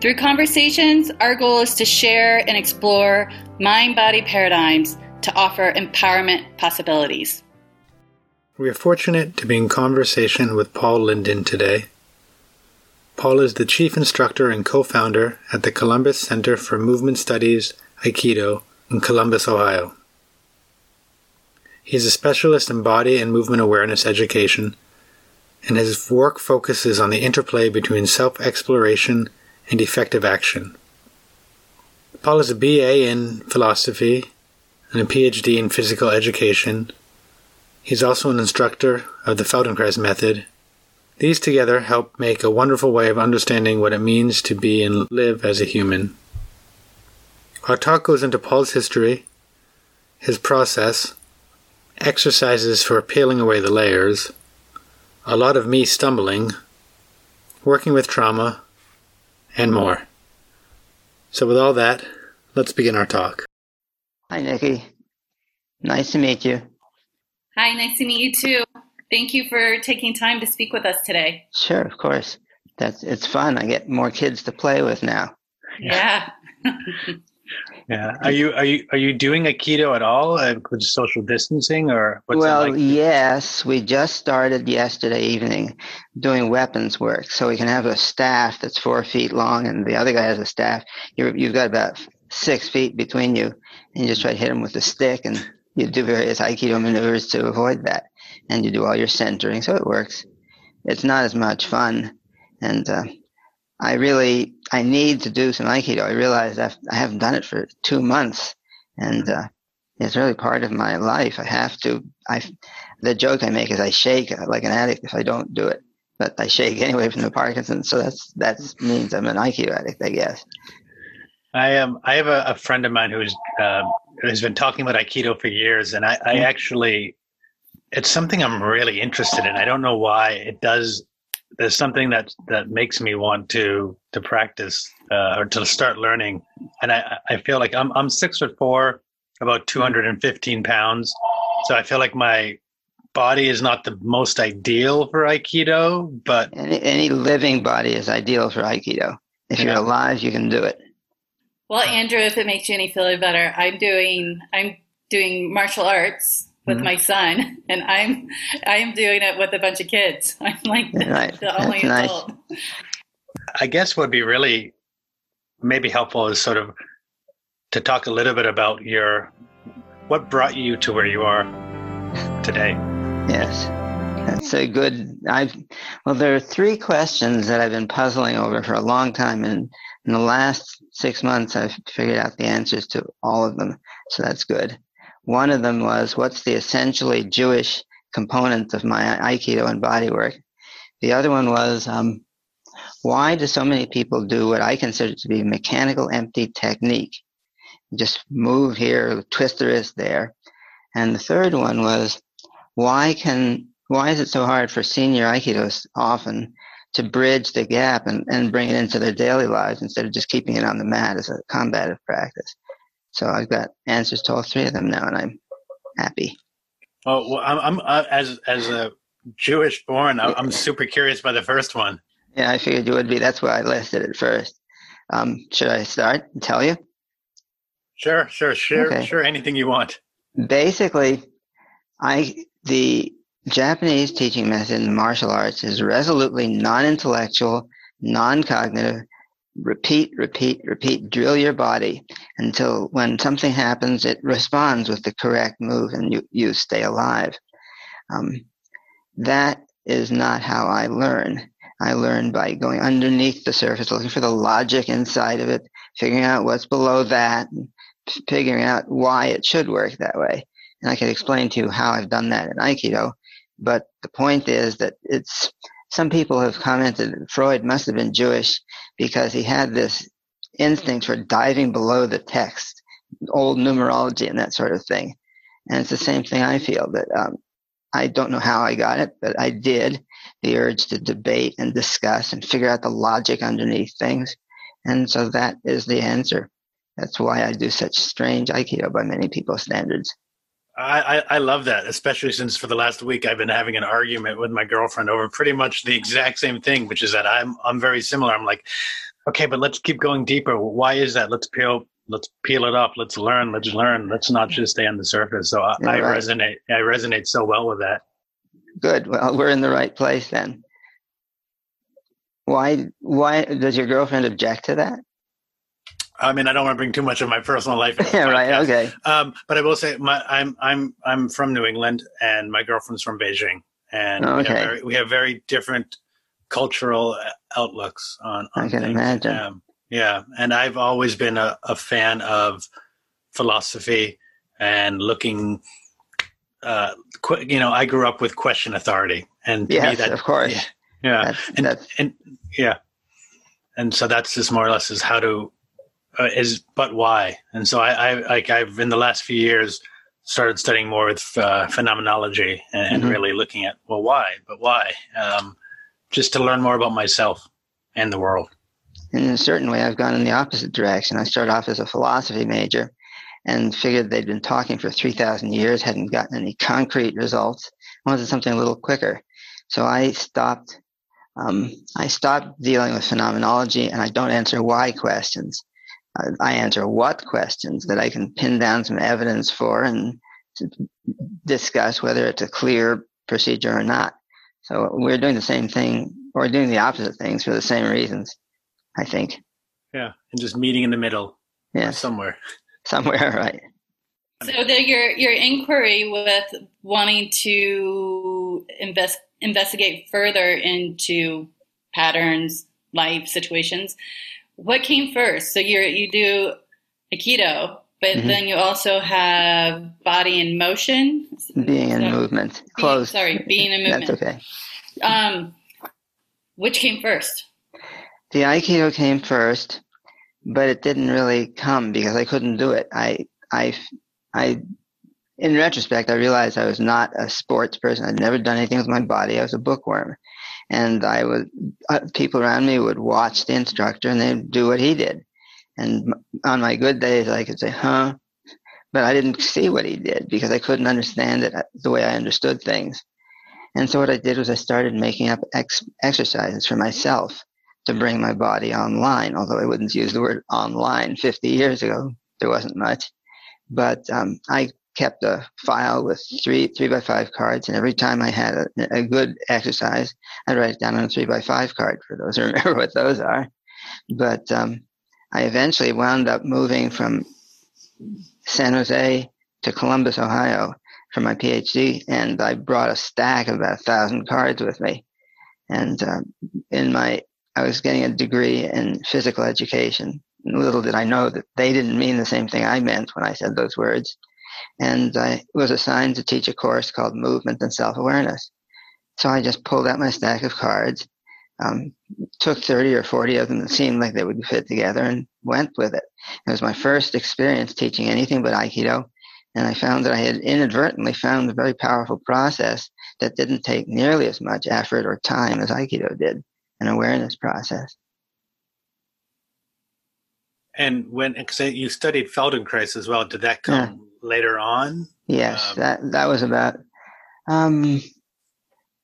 Through conversations, our goal is to share and explore mind body paradigms to offer empowerment possibilities. We are fortunate to be in conversation with Paul Linden today. Paul is the chief instructor and co founder at the Columbus Center for Movement Studies Aikido in Columbus, Ohio. He is a specialist in body and movement awareness education, and his work focuses on the interplay between self exploration and effective action. Paul is a BA in philosophy and a PhD in physical education. He's also an instructor of the Feldenkrais method. These together help make a wonderful way of understanding what it means to be and live as a human. Our talk goes into Paul's history, his process, exercises for peeling away the layers, a lot of me stumbling, working with trauma, and more. So, with all that, let's begin our talk. Hi, Nikki. Nice to meet you. Hi, nice to meet you too. Thank you for taking time to speak with us today. Sure, of course. That's it's fun. I get more kids to play with now. Yeah. Yeah. Are you are you are you doing Aikido at all uh, with social distancing or what's well, like? yes, we just started yesterday evening doing weapons work. So we can have a staff that's four feet long, and the other guy has a staff. you you've got about six feet between you, and you just try to hit him with a stick, and you do various Aikido maneuvers to avoid that, and you do all your centering, so it works. It's not as much fun, and uh, I really I need to do some Aikido. I realize I've, I haven't done it for two months, and uh, it's really part of my life. I have to. I the joke I make is I shake like an addict if I don't do it, but I shake anyway from the Parkinson's. So that's that means I'm an Aikido addict, I guess. I am. Um, I have a, a friend of mine who's uh, has been talking about Aikido for years, and I, I mm-hmm. actually it's something I'm really interested in. I don't know why it does there's something that that makes me want to to practice uh, or to start learning. And i i feel like i'm i'm six foot four about 215 pounds. So i feel like my body is not the most ideal for aikido but any, any living body is ideal for aikido. If you're alive you can do it. Well andrew if it makes you any feel better i'm doing i'm doing martial arts with mm-hmm. my son, and I'm I'm doing it with a bunch of kids. I'm like the, right. the only That's adult. Nice. I guess what would be really maybe helpful is sort of to talk a little bit about your what brought you to where you are today. Yes. That's a good I've well there are three questions that I've been puzzling over for a long time and in the last six months I've figured out the answers to all of them. So that's good. One of them was, what's the essentially Jewish component of my Aikido and bodywork? The other one was, um, why do so many people do what I consider to be mechanical empty technique? Just move here, twist the wrist there. And the third one was, why can, why is it so hard for senior Aikidos often to bridge the gap and, and bring it into their daily lives instead of just keeping it on the mat as a combative practice? So I've got answers to all three of them now, and I'm happy. Oh, well, I'm, I'm uh, as as a Jewish born, I'm, I'm super curious by the first one. Yeah, I figured you would be. That's why I listed it first. Um, should I start and tell you? Sure, sure, sure, okay. sure. Anything you want. Basically, I the Japanese teaching method in martial arts is resolutely non-intellectual, non-cognitive, repeat, repeat, repeat, drill your body until when something happens, it responds with the correct move and you, you stay alive. Um, that is not how I learn. I learn by going underneath the surface, looking for the logic inside of it, figuring out what's below that, and figuring out why it should work that way. And I can explain to you how I've done that in Aikido. But the point is that it's some people have commented that Freud must have been Jewish because he had this instinct for diving below the text old numerology and that sort of thing. And it's the same thing I feel that um, I don't know how I got it, but I did. The urge to debate and discuss and figure out the logic underneath things. And so that is the answer. That's why I do such strange Aikido by many people's standards. I, I, love that, especially since for the last week I've been having an argument with my girlfriend over pretty much the exact same thing, which is that I'm I'm very similar. I'm like, okay, but let's keep going deeper. Why is that? Let's peel let's peel it up. Let's learn. Let's learn. Let's not just stay on the surface. So I, I resonate. I resonate so well with that. Good. Well, we're in the right place then. Why? Why does your girlfriend object to that? I mean, I don't want to bring too much of my personal life. yeah, right. Okay. Um, but I will say, my, I'm I'm I'm from New England, and my girlfriend's from Beijing, and okay. we, have very, we have very different cultural outlooks on. on I can things. imagine. Um, yeah, and I've always been a, a fan of philosophy and looking. Uh, qu- you know, I grew up with question authority, and to yes, me that, of course, yeah, yeah. That's, and, that's... and yeah, and so that's just more or less is how to uh, is but why? And so I, I like i've in the last few years started studying more with uh, phenomenology and, and mm-hmm. really looking at well why but why? Um, just to learn more about myself and the world. In a certain way i've gone in the opposite direction. I started off as a philosophy major and figured they'd been talking for 3000 years hadn't gotten any concrete results wanted something a little quicker. So i stopped um, I stopped dealing with phenomenology and I don't answer why questions. I answer what questions that I can pin down some evidence for and discuss whether it's a clear procedure or not. So we're doing the same thing, or doing the opposite things for the same reasons, I think. Yeah, and just meeting in the middle. Yeah, somewhere. Somewhere, right. So the, your your inquiry with wanting to invest investigate further into patterns, life situations what came first? So you you do Aikido, but mm-hmm. then you also have body in motion, being in so, movement. Close. sorry, being in movement. That's okay. Um, which came first? The Aikido came first, but it didn't really come because I couldn't do it. I I I in retrospect, I realized I was not a sports person. I'd never done anything with my body. I was a bookworm and I would uh, people around me would watch the instructor and they'd do what he did. And on my good days, I could say, "Huh," but I didn't see what he did because I couldn't understand it uh, the way I understood things. And so what I did was I started making up ex- exercises for myself to bring my body online. Although I wouldn't use the word online 50 years ago, there wasn't much. But um, I kept a file with three three by five cards, and every time I had a, a good exercise, I'd write it down on a three by five card for those who remember what those are. But um, I eventually wound up moving from San Jose to Columbus, Ohio, for my PhD, and I brought a stack of about a thousand cards with me. And uh, in my, I was getting a degree in physical education. Little did I know that they didn't mean the same thing I meant when I said those words and I was assigned to teach a course called Movement and Self Awareness. So I just pulled out my stack of cards, um, took 30 or 40 of them that seemed like they would fit together, and went with it. It was my first experience teaching anything but Aikido, and I found that I had inadvertently found a very powerful process that didn't take nearly as much effort or time as Aikido did, an awareness process. And when you studied Feldenkrais as well, did that come later on? Yes, um, that that was about. Um,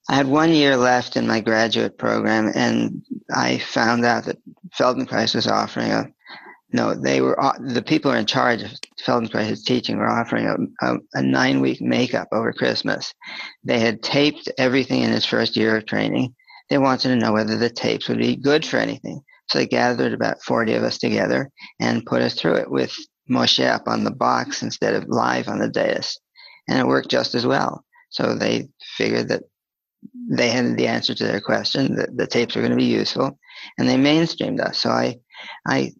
I had one year left in my graduate program, and I found out that Feldenkrais was offering a. No, they were the people are in charge of Feldenkrais' teaching were offering a, a, a nine-week makeup over Christmas. They had taped everything in his first year of training. They wanted to know whether the tapes would be good for anything. So they gathered about 40 of us together and put us through it with Moshe up on the box instead of live on the dais. And it worked just as well. So they figured that they had the answer to their question, that the tapes were going to be useful, and they mainstreamed us. So I, I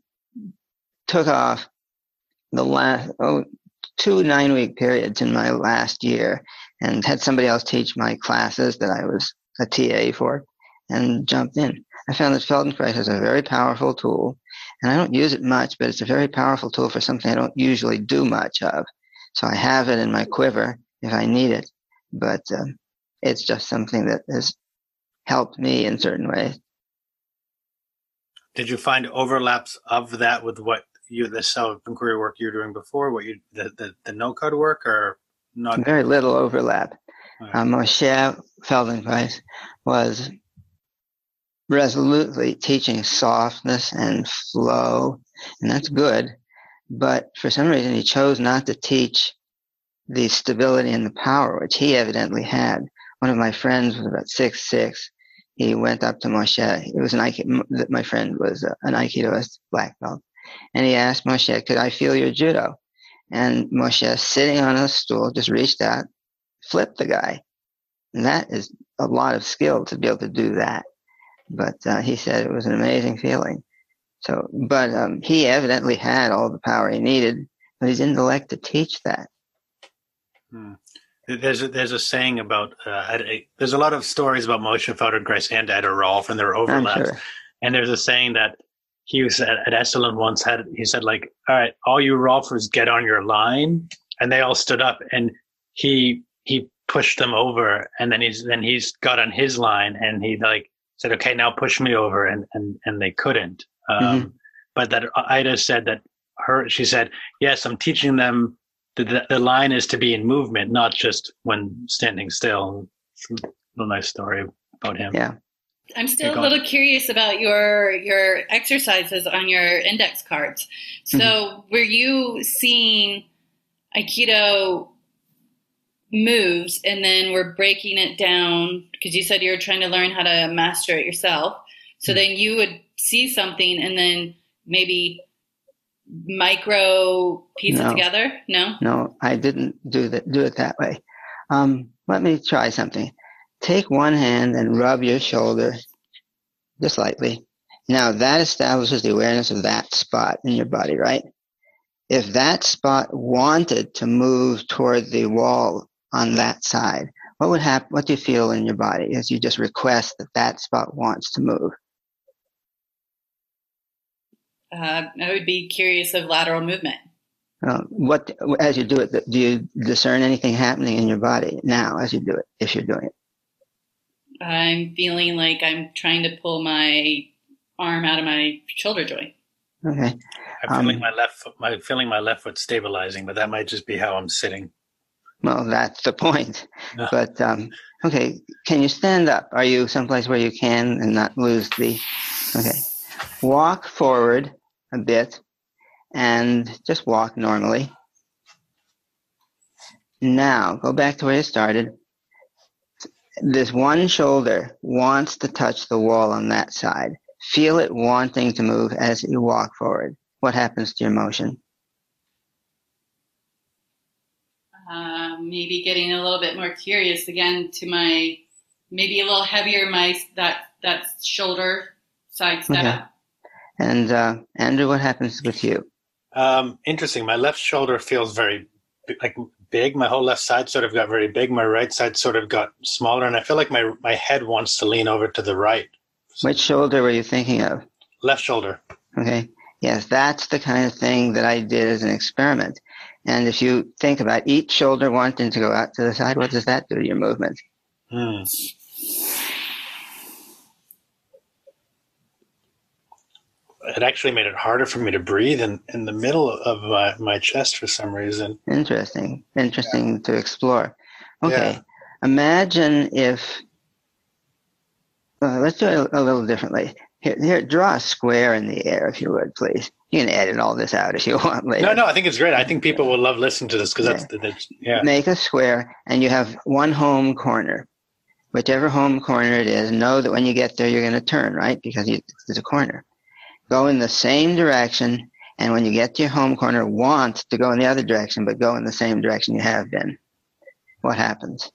took off the last, oh, two nine week periods in my last year and had somebody else teach my classes that I was a TA for and jumped in. I found that Feldenkrais is a very powerful tool And I don't use it much, but it's a very powerful tool for something I don't usually do much of. So I have it in my quiver if I need it. But um, it's just something that has helped me in certain ways. Did you find overlaps of that with what you the self inquiry work you were doing before? What you the the, the no code work or not? Very little overlap. Right. Um, Moshe Feldenkrais was resolutely teaching softness and flow, and that's good. But for some reason, he chose not to teach the stability and the power, which he evidently had. One of my friends was about six six. He went up to Moshe. It was an Aikido. My friend was uh, an Aikidoist black belt, and he asked Moshe, "Could I feel your judo?" And Moshe, sitting on a stool, just reached out, flipped the guy. And that is a lot of skill to be able to do that. But uh, he said it was an amazing feeling. So, but um, he evidently had all the power he needed, but his intellect to teach that. Hmm. There's a, there's a saying about uh, there's a lot of stories about Moshe Feldenkrais and Ida Rolf and their overlaps. Sure. And there's a saying that he was at, at Esalen once had he said like, all right, all you Rolfers get on your line, and they all stood up, and he he pushed them over, and then he's then he's got on his line, and he like said, okay, now push me over, and and and they couldn't. Um, mm-hmm. But that Ida said that her she said, yes, I'm teaching them the, the line is to be in movement, not just when standing still. It's a nice story about him. Yeah. I'm still a little curious about your your exercises on your index cards. So, mm-hmm. were you seeing Aikido moves and then we're breaking it down because you said you were trying to learn how to master it yourself. So mm-hmm. then you would see something and then maybe micro piece no. it together? No. No, I didn't do that. Do it that way. Um, let me try something. Take one hand and rub your shoulder just lightly. Now that establishes the awareness of that spot in your body, right? If that spot wanted to move toward the wall on that side, what would happen? What do you feel in your body as you just request that that spot wants to move? uh, I would be curious of lateral movement. Uh, what as you do it, do you discern anything happening in your body now as you do it? If you're doing it, I'm feeling like I'm trying to pull my arm out of my shoulder joint. Okay. I'm feeling um, my left foot, my feeling my left foot stabilizing, but that might just be how I'm sitting. Well, that's the point. No. But um, okay, can you stand up? Are you someplace where you can and not lose the? Okay, walk forward a bit and just walk normally. Now, go back to where you started. This one shoulder wants to touch the wall on that side. Feel it wanting to move as you walk forward. What happens to your motion? Uh, maybe getting a little bit more curious again to my maybe a little heavier my that that shoulder side step. Okay. And uh, Andrew, what happens with you? Um, interesting. My left shoulder feels very like big. My whole left side sort of got very big. My right side sort of got smaller, and I feel like my my head wants to lean over to the right. Which shoulder were you thinking of? Left shoulder. Okay. Yes, that's the kind of thing that I did as an experiment. And if you think about each shoulder wanting to go out to the side, what does that do to your movement? Hmm. it actually made it harder for me to breathe in, in the middle of my, my chest for some reason. Interesting. Interesting yeah. to explore. Okay. Yeah. Imagine if, uh, let's do it a, a, little differently. Here, here, draw a square in the air, if you would, please. You can edit all this out if you want later. No, no, I think it's great. I think people will love listening to this because that's, that's, yeah. Make a square, and you have one home corner. Whichever home corner it is, know that when you get there, you're going to turn, right? Because you, it's a corner go in the same direction, and when you get to your home corner, want to go in the other direction, but go in the same direction you have been. What happens?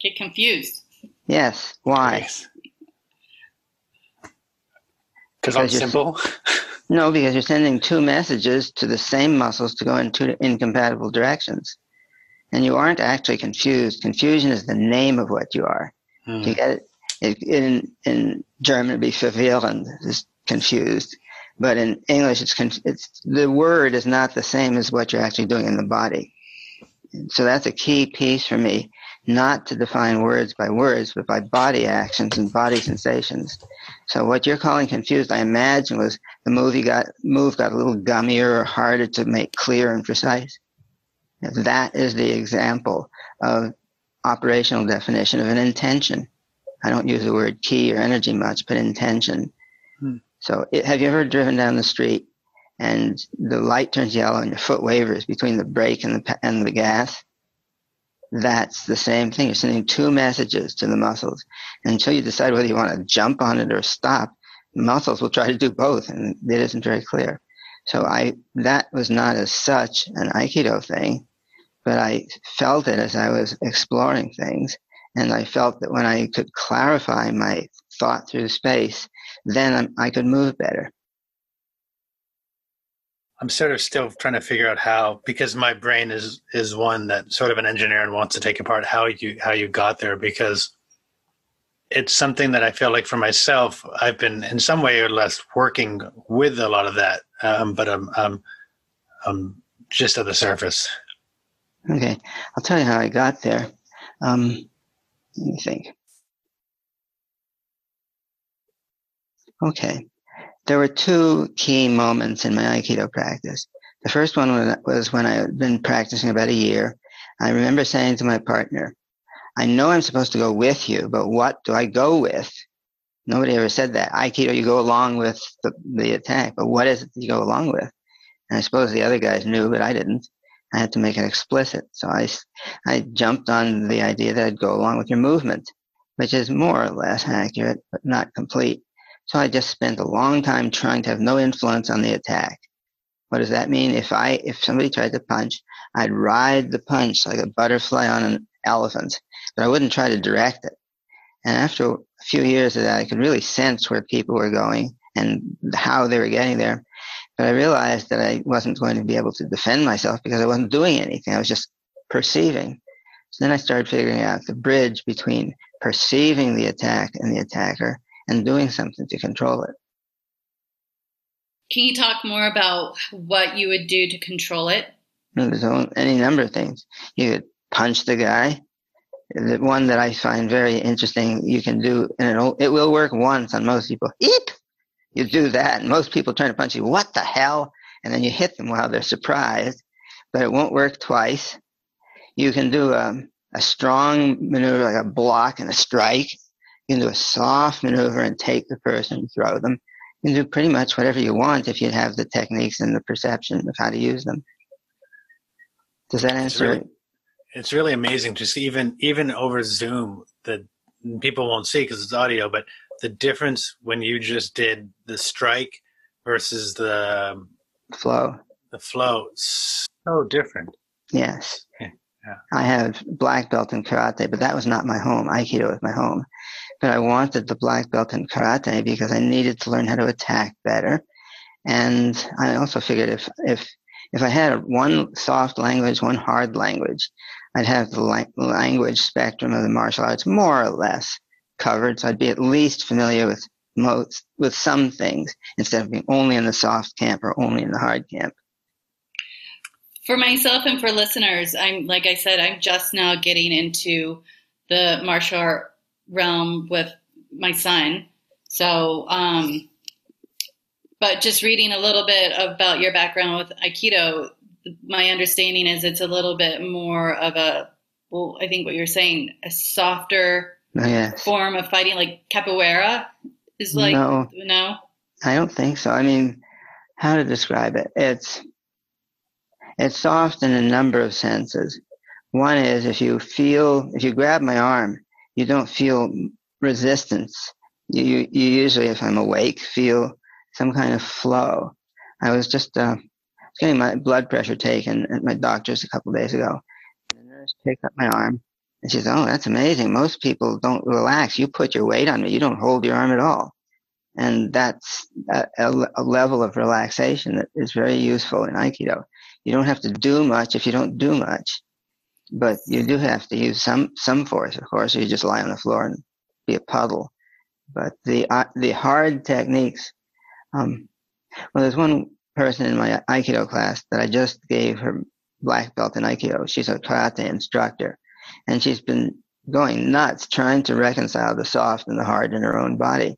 Get confused. Yes. Why? Because I'm simple. no, because you're sending two messages to the same muscles to go in two incompatible directions. And you aren't actually confused. Confusion is the name of what you are. Hmm. You get it? It, in in German, it'd be verwirrend, is confused. But in English, it's, it's the word is not the same as what you're actually doing in the body. So that's a key piece for me, not to define words by words, but by body actions and body sensations. So what you're calling confused, I imagine, was the movie got move got a little gummier or harder to make clear and precise. That is the example of operational definition of an intention. I don't use the word ki or energy much, but intention. Hmm. So, it, have you ever driven down the street and the light turns yellow and your foot wavers between the brake and the and the gas? That's the same thing. You're sending two messages to the muscles. Until you decide whether you want to jump on it or stop, muscles will try to do both, and it isn't very clear. So I that was not as such an Aikido thing, but I felt it as I was exploring things. And I felt that when I could clarify my thought through space, then I could move better. I'm sort of still trying to figure out how, because my brain is is one that sort of an engineer and wants to take apart how you how you got there because it's something that I feel like for myself I've been in some way or less working with a lot of that, um, but I'm, I'm I'm just at the surface. Okay, I'll tell you how I got there. Um, let me think. Okay. There were two key moments in my Aikido practice. The first one was when I had been practicing about a year. I remember saying to my partner, I know I'm supposed to go with you, but what do I go with? Nobody ever said that. Aikido, you go along with the, the attack, but what is it you go along with? And I suppose the other guys knew, but I didn't. I had to make it explicit. So I, I jumped on the idea that I'd go along with your movement, which is more or less accurate, but not complete. So I just spent a long time trying to have no influence on the attack. What does that mean? If I, if somebody tried to punch, I'd ride the punch like a butterfly on an elephant, but I wouldn't try to direct it. And after a few years of that, I could really sense where people were going and how they were getting there. But I realized that I wasn't going to be able to defend myself because I wasn't doing anything. I was just perceiving. So then I started figuring out the bridge between perceiving the attack and the attacker and doing something to control it. Can you talk more about what you would do to control it? There's any number of things. You could punch the guy. The one that I find very interesting, you can do, and it'll, it will work once on most people. Eep! You do that, and most people turn to punch you. What the hell? And then you hit them while they're surprised, but it won't work twice. You can do a, a strong maneuver like a block and a strike. You can do a soft maneuver and take the person throw them. You can do pretty much whatever you want if you have the techniques and the perception of how to use them. Does that answer it's really, it's really amazing just even even over Zoom that people won't see because it's audio, but the difference when you just did the strike versus the um, flow. The flow so different. Yes. Yeah. I have black belt in karate, but that was not my home. Aikido was my home but I wanted the black belt in karate because I needed to learn how to attack better. And I also figured if, if, if I had one soft language, one hard language, I'd have the la- language spectrum of the martial arts more or less covered. So I'd be at least familiar with most, with some things instead of being only in the soft camp or only in the hard camp. For myself and for listeners, I'm, like I said, I'm just now getting into the martial art realm with my son. So, um, but just reading a little bit about your background with Aikido, my understanding is it's a little bit more of a, well, I think what you're saying, a softer oh, yes. form of fighting, like capoeira is like, no, no, I don't think so. I mean, how to describe it? It's, it's soft in a number of senses. One is if you feel, if you grab my arm you don't feel resistance. You, you, you usually, if I'm awake, feel some kind of flow. I was just uh, getting my blood pressure taken at my doctor's a couple days ago. The nurse picked up my arm and she said, "Oh, that's amazing. Most people don't relax. You put your weight on me. You don't hold your arm at all." And that's a, a level of relaxation that is very useful in Aikido. You don't have to do much if you don't do much but you do have to use some some force, of course, or you just lie on the floor and be a puddle. But the uh, the hard techniques, um, well, there's one person in my Aikido class that I just gave her black belt in Aikido. She's a karate instructor, and she's been going nuts trying to reconcile the soft and the hard in her own body.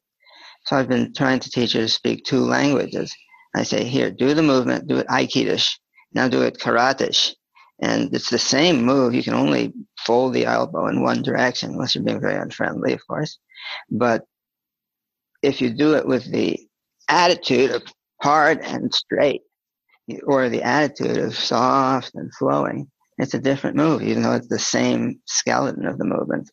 So I've been trying to teach her to speak two languages. I say, here, do the movement, do it Aikidish. Now do it Karatish. And it's the same move. You can only fold the elbow in one direction, unless you're being very unfriendly, of course. But if you do it with the attitude of hard and straight, or the attitude of soft and flowing, it's a different move, even though it's the same skeleton of the movement.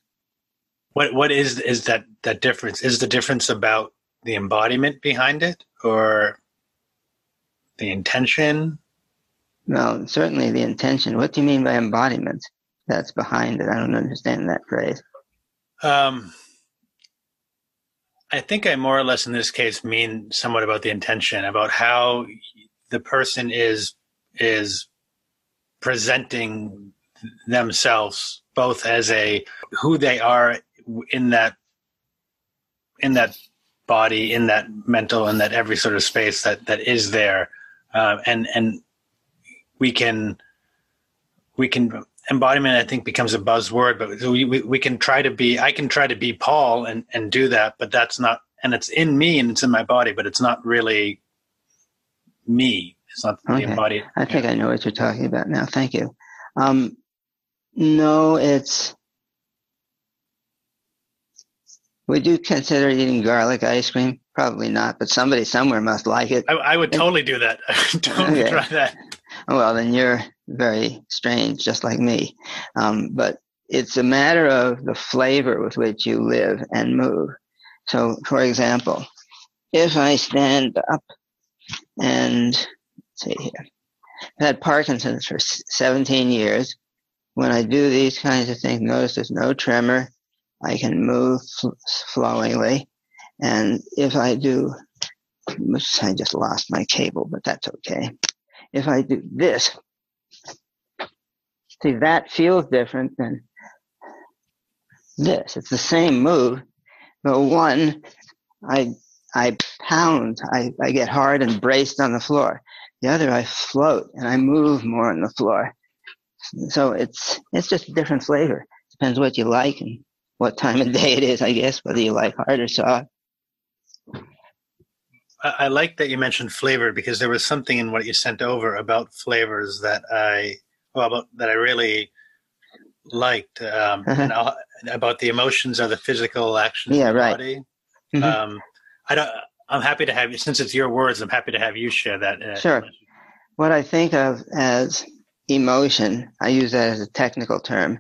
What what is is that that difference? Is the difference about the embodiment behind it, or the intention? Well, certainly the intention. What do you mean by embodiment? That's behind it. I don't understand that phrase. Um, I think I more or less in this case mean somewhat about the intention, about how the person is is presenting themselves both as a who they are in that in that body in that mental in that every sort of space that that is there uh, and and we can we can embodiment i think becomes a buzzword but we, we, we can try to be i can try to be paul and and do that but that's not and it's in me and it's in my body but it's not really me it's not okay. the embodied i think yeah. i know what you're talking about now thank you um no it's would you consider eating garlic ice cream Probably not, but somebody somewhere must like it. I, I would totally do that. totally okay. try that. Well, then you're very strange, just like me. Um, but it's a matter of the flavor with which you live and move. So, for example, if I stand up and see here, I've had Parkinson's for 17 years. When I do these kinds of things, notice there's no tremor. I can move flowingly. And if I do, I just lost my cable, but that's okay. If I do this, see, that feels different than this. It's the same move, but one, I, I pound, I, I get hard and braced on the floor. The other, I float and I move more on the floor. So it's, it's just a different flavor. Depends what you like and what time of day it is, I guess, whether you like hard or soft. I like that you mentioned flavor because there was something in what you sent over about flavors that I well about, that I really liked um, uh-huh. about the emotions or the physical actions yeah, of the right. body. Mm-hmm. Um, I don't. I'm happy to have you since it's your words. I'm happy to have you share that. Uh, sure. What I think of as emotion, I use that as a technical term.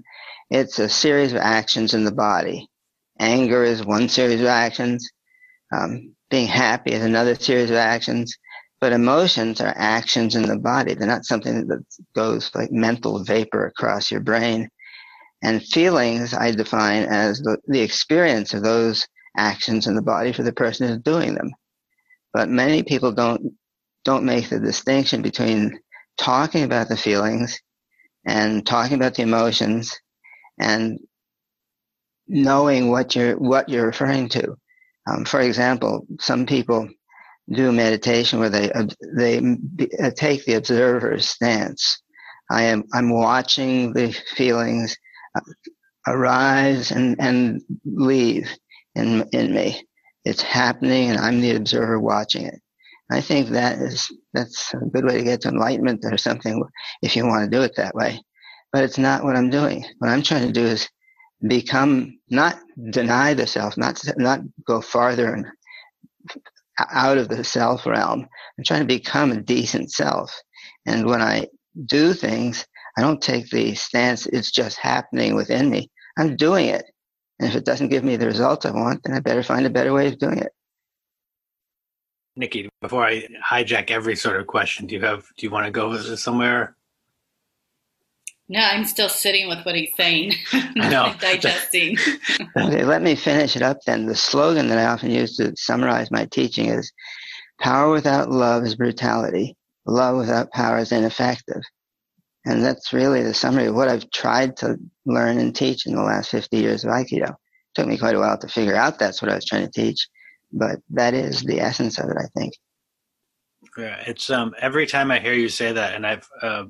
It's a series of actions in the body. Anger is one series of actions. Um, being happy is another series of actions. But emotions are actions in the body. They're not something that goes like mental vapor across your brain. And feelings I define as the, the experience of those actions in the body for the person who's doing them. But many people don't don't make the distinction between talking about the feelings and talking about the emotions and knowing what you're what you're referring to. Um, for example, some people do meditation where they they uh, take the observer's stance. I am I'm watching the feelings uh, arise and and leave in in me. It's happening, and I'm the observer watching it. I think that is that's a good way to get to enlightenment or something if you want to do it that way. But it's not what I'm doing. What I'm trying to do is become not deny the self, not not go farther and out of the self realm. I'm trying to become a decent self. And when I do things, I don't take the stance it's just happening within me. I'm doing it. And if it doesn't give me the results I want, then I better find a better way of doing it. Nikki, before I hijack every sort of question, do you have do you want to go somewhere no, I'm still sitting with what he's saying. No. digesting. okay, let me finish it up then. The slogan that I often use to summarize my teaching is power without love is brutality. Love without power is ineffective. And that's really the summary of what I've tried to learn and teach in the last 50 years of Aikido. It took me quite a while to figure out that's what I was trying to teach, but that is the essence of it, I think. Yeah, it's um every time I hear you say that, and I've uh,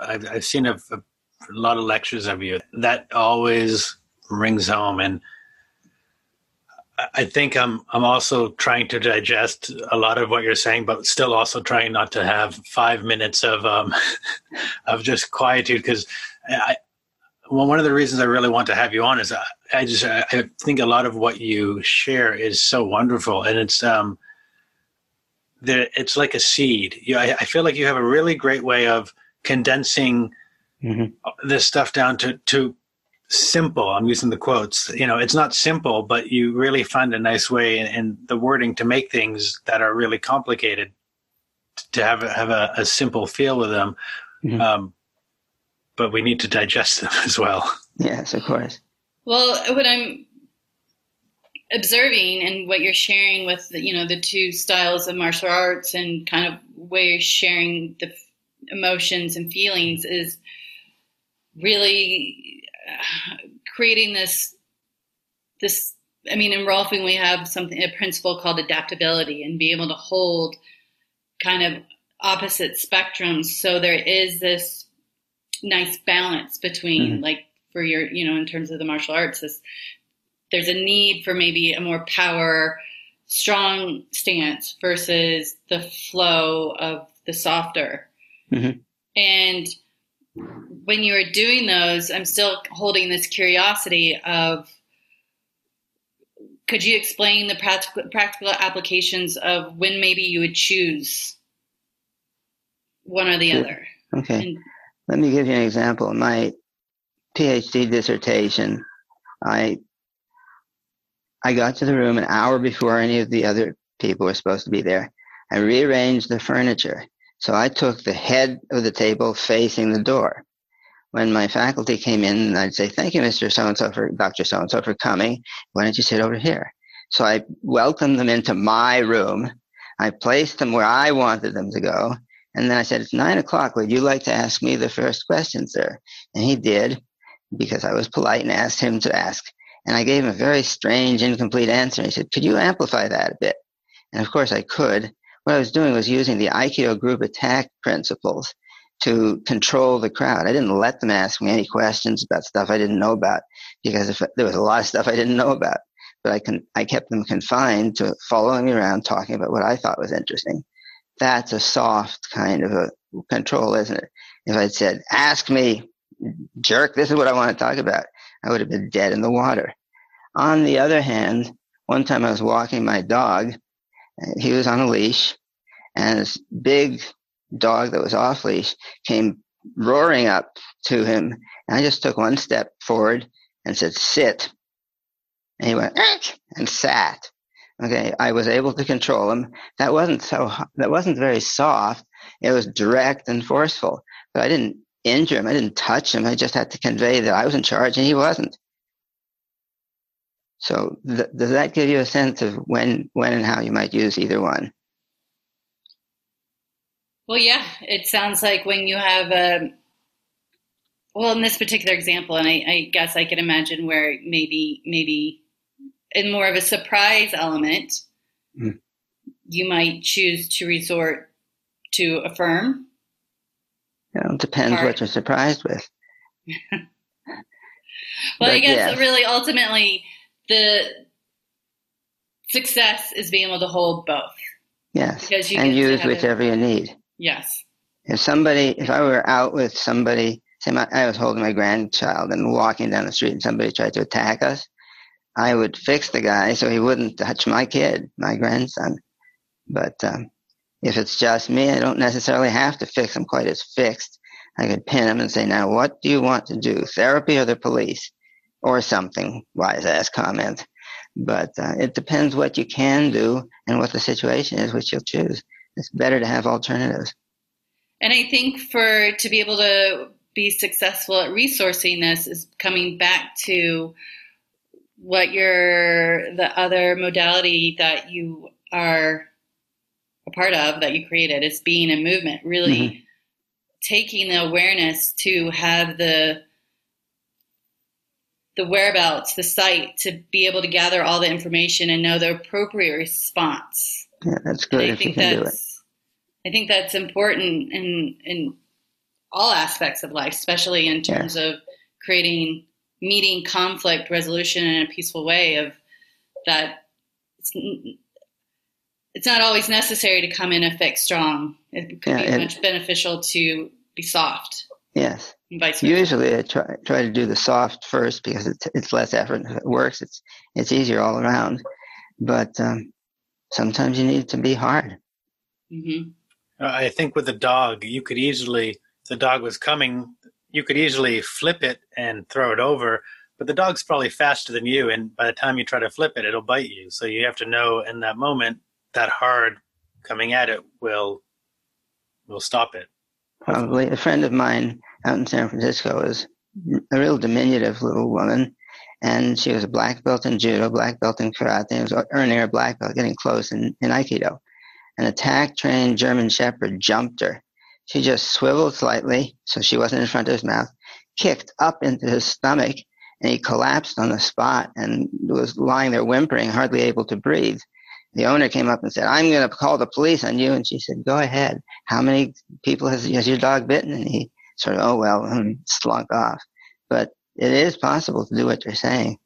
I've, I've seen a, a, lot of lectures of you. That always rings home, and I think I'm I'm also trying to digest a lot of what you're saying, but still also trying not to have five minutes of um, of just quietude because I. Well, one of the reasons I really want to have you on is I, I just I think a lot of what you share is so wonderful, and it's um, there it's like a seed. You, I, I feel like you have a really great way of condensing mm-hmm. this stuff down to to simple i'm using the quotes you know it's not simple but you really find a nice way in, in the wording to make things that are really complicated to have have a, a simple feel with them mm-hmm. um, but we need to digest them as well yes of course well what i'm observing and what you're sharing with the, you know the two styles of martial arts and kind of where you're sharing the emotions and feelings is really creating this this I mean in Rolfing we have something a principle called adaptability and be able to hold kind of opposite spectrums so there is this nice balance between mm-hmm. like for your you know in terms of the martial arts this, there's a need for maybe a more power strong stance versus the flow of the softer mm-hmm. and when you were doing those, I'm still holding this curiosity of could you explain the practical, practical applications of when maybe you would choose one or the other? Okay. And, Let me give you an example. My PhD dissertation, I I got to the room an hour before any of the other people were supposed to be there. I rearranged the furniture. So I took the head of the table facing the door. When my faculty came in, I'd say, Thank you, Mr. So and so, for Dr. So and so, for coming. Why don't you sit over here? So I welcomed them into my room. I placed them where I wanted them to go. And then I said, It's nine o'clock. Would you like to ask me the first question, sir? And he did because I was polite and asked him to ask. And I gave him a very strange, incomplete answer. He said, Could you amplify that a bit? And of course I could what I was doing was using the Aikido group attack principles to control the crowd. I didn't let them ask me any questions about stuff I didn't know about because if, there was a lot of stuff I didn't know about. But I, can, I kept them confined to following me around, talking about what I thought was interesting. That's a soft kind of a control, isn't it? If I'd said, ask me, jerk, this is what I want to talk about, I would have been dead in the water. On the other hand, one time I was walking my dog he was on a leash, and this big dog that was off leash came roaring up to him. And I just took one step forward and said, sit. And he went, and sat. Okay. I was able to control him. That wasn't so, that wasn't very soft. It was direct and forceful, but I didn't injure him. I didn't touch him. I just had to convey that I was in charge and he wasn't. So th- does that give you a sense of when, when and how you might use either one? Well, yeah, it sounds like when you have a, well, in this particular example, and I, I guess I can imagine where maybe, maybe in more of a surprise element, mm. you might choose to resort to affirm. it depends part. what you're surprised with. well, but, I guess yeah. really ultimately the success is being able to hold both. Yes. Because you and use whichever you need. Yes. If somebody, if I were out with somebody, say my, I was holding my grandchild and walking down the street and somebody tried to attack us, I would fix the guy so he wouldn't touch my kid, my grandson. But um, if it's just me, I don't necessarily have to fix him quite as fixed. I could pin him and say, now what do you want to do, therapy or the police? Or something, wise ass comment. But uh, it depends what you can do and what the situation is, which you'll choose. It's better to have alternatives. And I think for to be able to be successful at resourcing this is coming back to what your the other modality that you are a part of that you created is being a movement really mm-hmm. taking the awareness to have the the whereabouts, the site, to be able to gather all the information and know the appropriate response. Yeah, that's great. can do it. I think that's important in in all aspects of life, especially in terms yeah. of creating meeting conflict resolution in a peaceful way. Of that, it's, it's not always necessary to come in a thick strong. It could yeah, be much beneficial to be soft. Yes. Usually, I try try to do the soft first because it's it's less effort. If it works, it's it's easier all around. But um, sometimes you need to be hard. Mm-hmm. I think with the dog, you could easily, if the dog was coming, you could easily flip it and throw it over. But the dog's probably faster than you, and by the time you try to flip it, it'll bite you. So you have to know in that moment that hard coming at it will will stop it. Probably a friend of mine out in San Francisco is a real diminutive little woman, and she was a black belt in judo, black belt in karate, and was earning her black belt, getting close in, in aikido. An attack trained German Shepherd jumped her. She just swiveled slightly so she wasn't in front of his mouth, kicked up into his stomach, and he collapsed on the spot and was lying there whimpering, hardly able to breathe. The owner came up and said, I'm going to call the police on you. And she said, Go ahead. How many people has, has your dog bitten? And he sort of, oh, well, and slunk off. But it is possible to do what you're saying.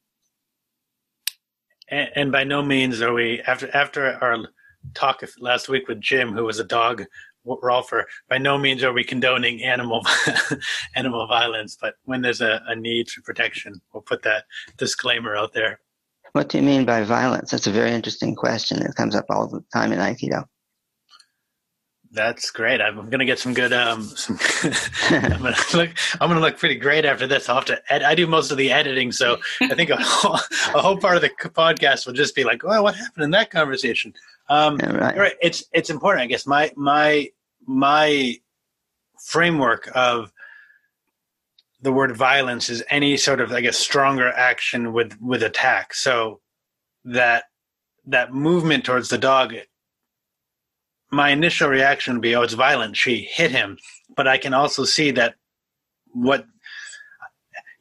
And, and by no means are we, after, after our talk last week with Jim, who was a dog rolfer. By no means are we condoning animal animal violence, but when there's a, a need for protection, we'll put that disclaimer out there. What do you mean by violence? That's a very interesting question that comes up all the time in Aikido. That's great. I'm going to get some good. Um, some I'm going to look. I'm to look pretty great after this. I'll have to. Ed, I do most of the editing, so I think a whole, a whole part of the podcast will just be like, "Oh, what happened in that conversation?" Um, yeah, right. right. It's it's important. I guess my my my framework of the word violence is any sort of I guess stronger action with with attack. So that that movement towards the dog my initial reaction would be, oh, it's violent. She hit him. But I can also see that what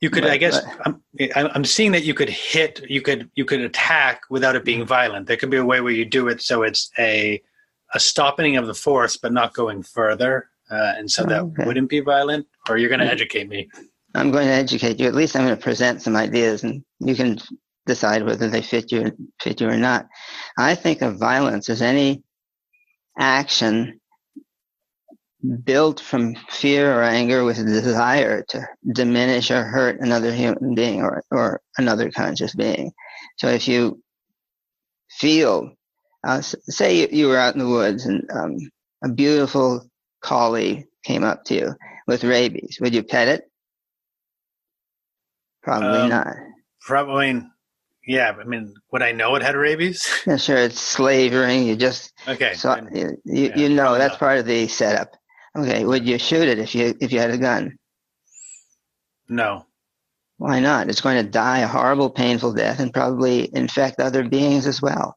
you could, right, I guess, right. I'm, I'm seeing that you could hit, you could, you could attack without it being mm-hmm. violent. There could be a way where you do it so it's a, a stopping of the force, but not going further. Uh, and so that okay. wouldn't be violent. Or you're going to mm-hmm. educate me. I'm going to educate you. At least I'm going to present some ideas, and you can decide whether they fit you fit you or not. I think of violence as any action built from fear or anger with a desire to diminish or hurt another human being or, or another conscious being. So if you feel, uh, say you, were out in the woods and um, a beautiful collie came up to you with rabies, would you pet it? Probably um, not. Probably yeah, I mean, would I know it had rabies? Yeah, sure. It's slavering. You just okay. So you, you, yeah, you know that's part of the setup. Okay, would you shoot it if you if you had a gun? No. Why not? It's going to die a horrible, painful death and probably infect other beings as well.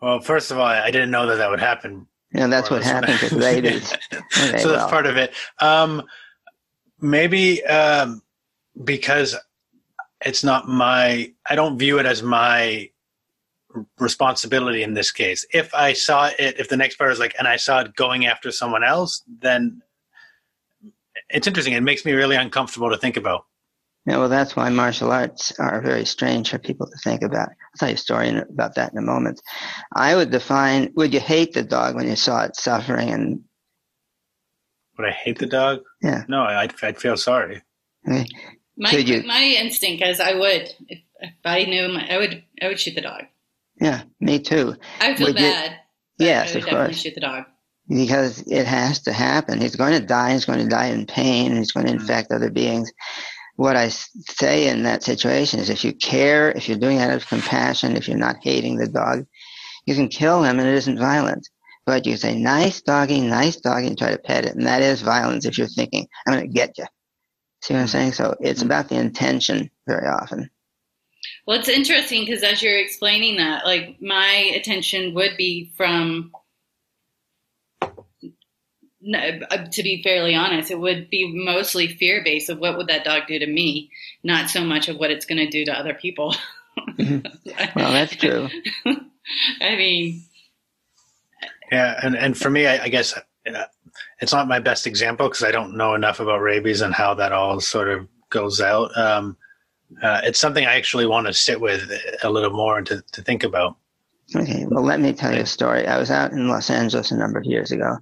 Well, first of all, I didn't know that that would happen. Yeah, that's what happens with rabies. Okay, so that's well. part of it. Um, maybe um, because it's not my i don't view it as my responsibility in this case. If i saw it if the next part is like and i saw it going after someone else then it's interesting. It makes me really uncomfortable to think about. Yeah well that's why martial arts are very strange for people to think about. I'll tell you a story about that in a moment. I would define would you hate the dog when you saw it suffering and would i hate the dog? Yeah. No i'd, I'd feel sorry. My you, my instinct is I would if, if I knew my, I would I would shoot the dog. Yeah, me too. I would feel would bad. You, yes, of course. Shoot the dog because it has to happen. He's going to die. He's going to die in pain. And he's going to mm-hmm. infect other beings. What I say in that situation is, if you care, if you're doing it out of compassion, if you're not hating the dog, you can kill him, and it isn't violent. But you say, "Nice doggy, nice doggy," and try to pet it, and that is violence. If you're thinking, "I'm going to get you," See what I'm saying? So it's mm-hmm. about the intention very often. Well, it's interesting because as you're explaining that, like my attention would be from uh, to be fairly honest, it would be mostly fear based of what would that dog do to me, not so much of what it's going to do to other people. Mm-hmm. well, that's true. I mean, yeah, and and for me, I, I guess uh, it's not my best example because I don't know enough about rabies and how that all sort of goes out. Um, uh, it's something I actually want to sit with a little more and to, to think about. Okay, well, let me tell you a story. I was out in Los Angeles a number of years ago.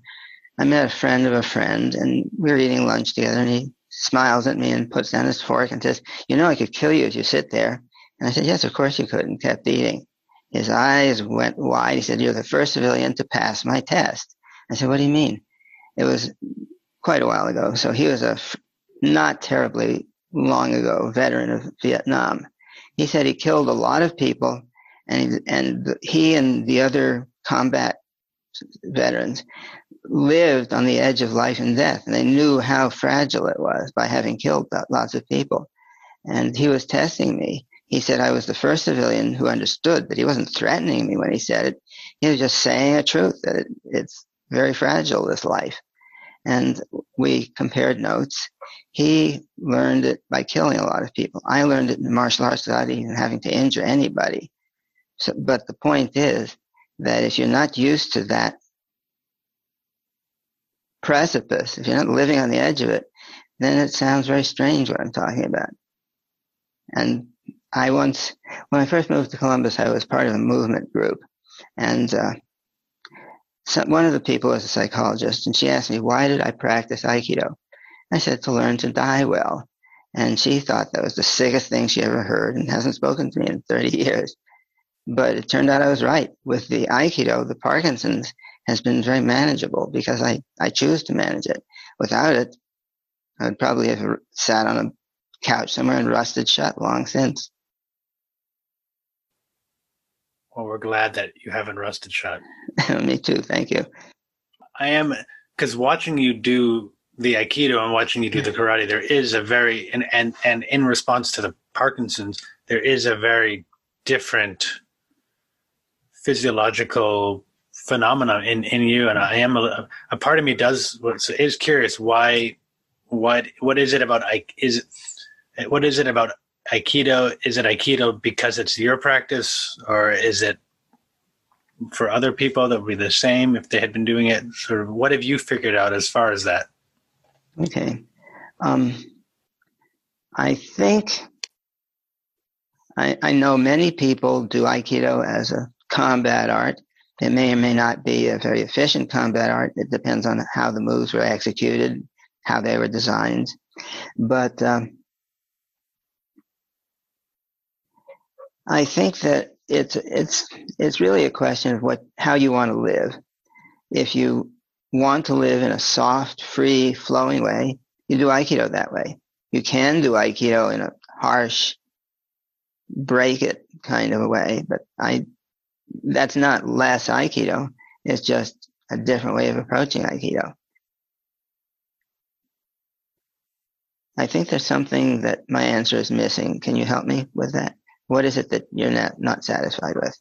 I met a friend of a friend, and we were eating lunch together, and he smiles at me and puts down his fork and says, You know, I could kill you if you sit there. And I said, Yes, of course you could, and kept eating. His eyes went wide. He said, You're the first civilian to pass my test. I said, What do you mean? It was quite a while ago. So he was a not terribly long ago veteran of Vietnam. He said he killed a lot of people, and he, and he and the other combat veterans lived on the edge of life and death, and they knew how fragile it was by having killed lots of people. And he was testing me. He said I was the first civilian who understood that he wasn't threatening me when he said it. He was just saying a truth that it, it's very fragile, this life. And we compared notes he learned it by killing a lot of people. I learned it in martial arts without even having to injure anybody. So, but the point is that if you're not used to that precipice, if you're not living on the edge of it, then it sounds very strange what I'm talking about. And I once, when I first moved to Columbus, I was part of a movement group. And uh, one of the people was a psychologist, and she asked me, why did I practice Aikido? I said, to learn to die well. And she thought that was the sickest thing she ever heard and hasn't spoken to me in 30 years. But it turned out I was right. With the Aikido, the Parkinson's has been very manageable because I, I choose to manage it. Without it, I would probably have sat on a couch somewhere and rusted shut long since. Well, we're glad that you haven't rusted shut. Me too. Thank you. I am because watching you do the aikido and watching you do the mm. karate there is a very and and and in response to the parkinson's there is a very different physiological phenomenon in in you and i am a, a part of me does is curious why what what is it about is what is it about aikido is it aikido because it's your practice or is it for other people that would be the same if they had been doing it sort of what have you figured out as far as that Okay. Um, I think I, I know many people do Aikido as a combat art. It may or may not be a very efficient combat art. It depends on how the moves were executed, how they were designed. But um, I think that it's it's it's really a question of what how you want to live. If you want to live in a soft, free, flowing way, you do Aikido that way. You can do Aikido in a harsh, break it kind of a way, but I, that's not less Aikido. It's just a different way of approaching Aikido. I think there's something that my answer is missing. Can you help me with that? What is it that you're not, not satisfied with?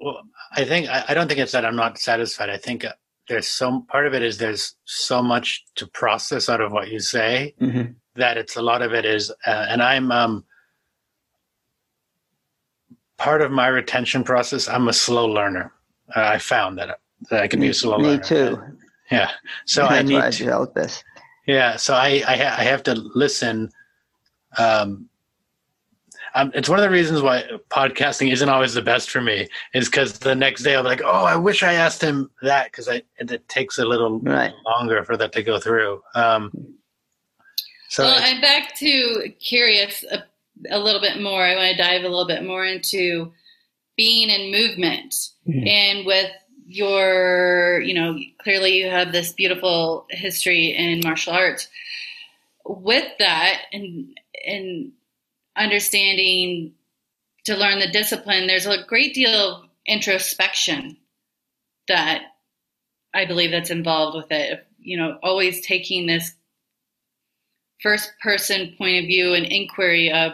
Well, I think I, I don't think it's that I'm not satisfied. I think uh, there's some part of it is there's so much to process out of what you say mm-hmm. that it's a lot of it is, uh, and I'm um, part of my retention process. I'm a slow learner. Uh, I found that that I can me, be a slow me learner. Me too. Yeah. So That's I need I to. This. Yeah. So I I, ha- I have to listen. Um, um, it's one of the reasons why podcasting isn't always the best for me is because the next day I'm like, oh, I wish I asked him that because it takes a little right. longer for that to go through. Um, so well, I'm back to curious a, a, little bit more. I want to dive a little bit more into being in movement mm-hmm. and with your, you know, clearly you have this beautiful history in martial arts. With that and and understanding to learn the discipline, there's a great deal of introspection that I believe that's involved with it. You know, always taking this first person point of view and inquiry of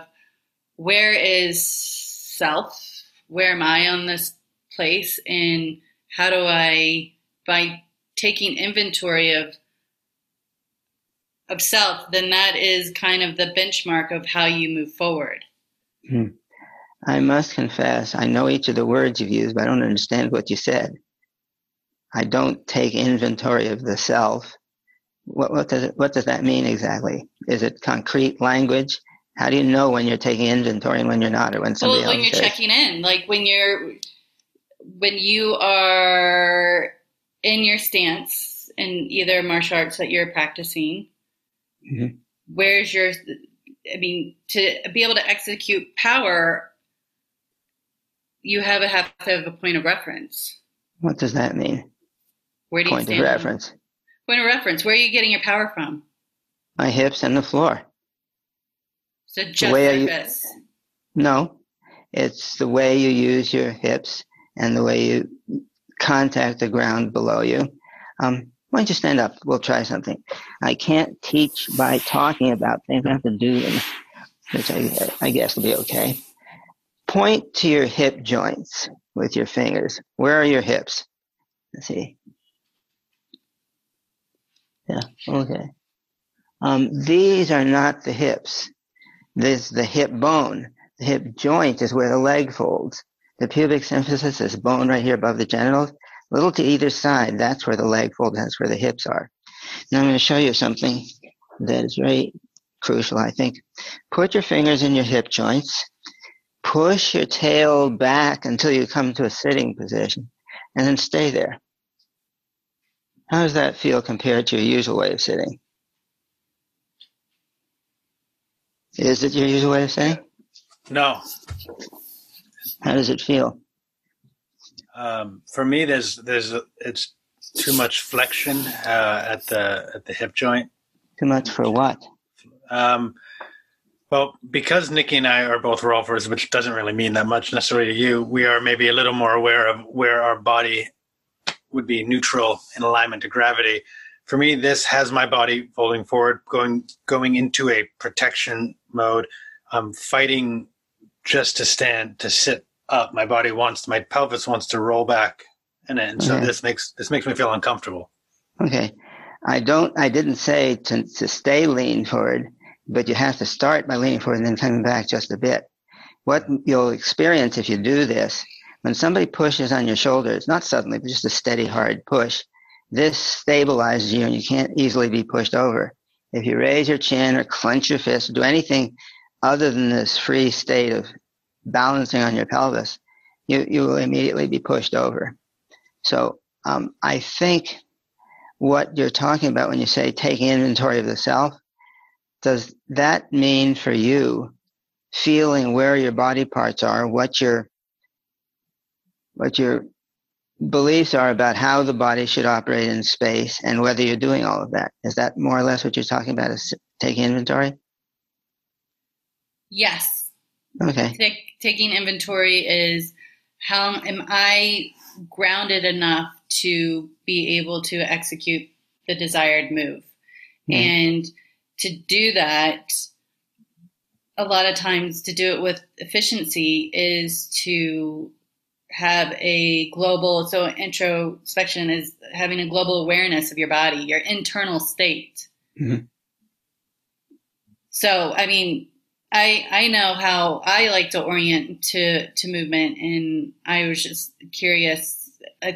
where is self? Where am I on this place? And how do I, by taking inventory of of self, then that is kind of the benchmark of how you move forward. Hmm. I must confess, I know each of the words you've used, but I don't understand what you said. I don't take inventory of the self. What, what does it, what does that mean exactly? Is it concrete language? How do you know when you're taking inventory and when you're not, or when somebody well, when you're is? checking in, like when you're when you are in your stance in either martial arts that you're practicing, mm-hmm. where's your I mean, to be able to execute power, you have, a, have to have a point of reference. What does that mean? Where do point you stand? Point of reference. Point of reference. Where are you getting your power from? My hips and the floor. So just like you, this. No, it's the way you use your hips and the way you contact the ground below you. Um, why don't you stand up? We'll try something. I can't teach by talking about things. I have to do them, which I, I guess will be okay. Point to your hip joints with your fingers. Where are your hips? Let's see. Yeah, okay. Um, these are not the hips. This is the hip bone. The hip joint is where the leg folds. The pubic symphysis is bone right here above the genitals little to either side. That's where the leg fold, That's where the hips are. Now I'm going to show you something that is very crucial, I think. Put your fingers in your hip joints. Push your tail back until you come to a sitting position and then stay there. How does that feel compared to your usual way of sitting? Is it your usual way of sitting? No. How does it feel? Um, for me, there's there's a, it's too much flexion uh, at the at the hip joint. Too much for what? Um, well, because Nikki and I are both rolfers, which doesn't really mean that much necessarily to you, we are maybe a little more aware of where our body would be neutral in alignment to gravity. For me, this has my body folding forward, going going into a protection mode. I'm fighting just to stand, to sit up. My body wants, my pelvis wants to roll back, and, and so okay. this makes this makes me feel uncomfortable. Okay, I don't. I didn't say to to stay lean forward, but you have to start by leaning forward and then coming back just a bit. What you'll experience if you do this, when somebody pushes on your shoulder, it's not suddenly, but just a steady, hard push. This stabilizes you, and you can't easily be pushed over. If you raise your chin or clench your fist or do anything other than this free state of balancing on your pelvis, you, you will immediately be pushed over. So um, I think what you're talking about when you say taking inventory of the self, does that mean for you feeling where your body parts are, what your what your beliefs are about how the body should operate in space, and whether you're doing all of that? Is that more or less what you're talking about? Is taking inventory? Yes, Okay. Taking inventory is how am I grounded enough to be able to execute the desired move? Mm. And to do that, a lot of times to do it with efficiency is to have a global so introspection is having a global awareness of your body your internal state mm-hmm. so i mean I I know how I like to orient to to movement, and I was just curious. Uh,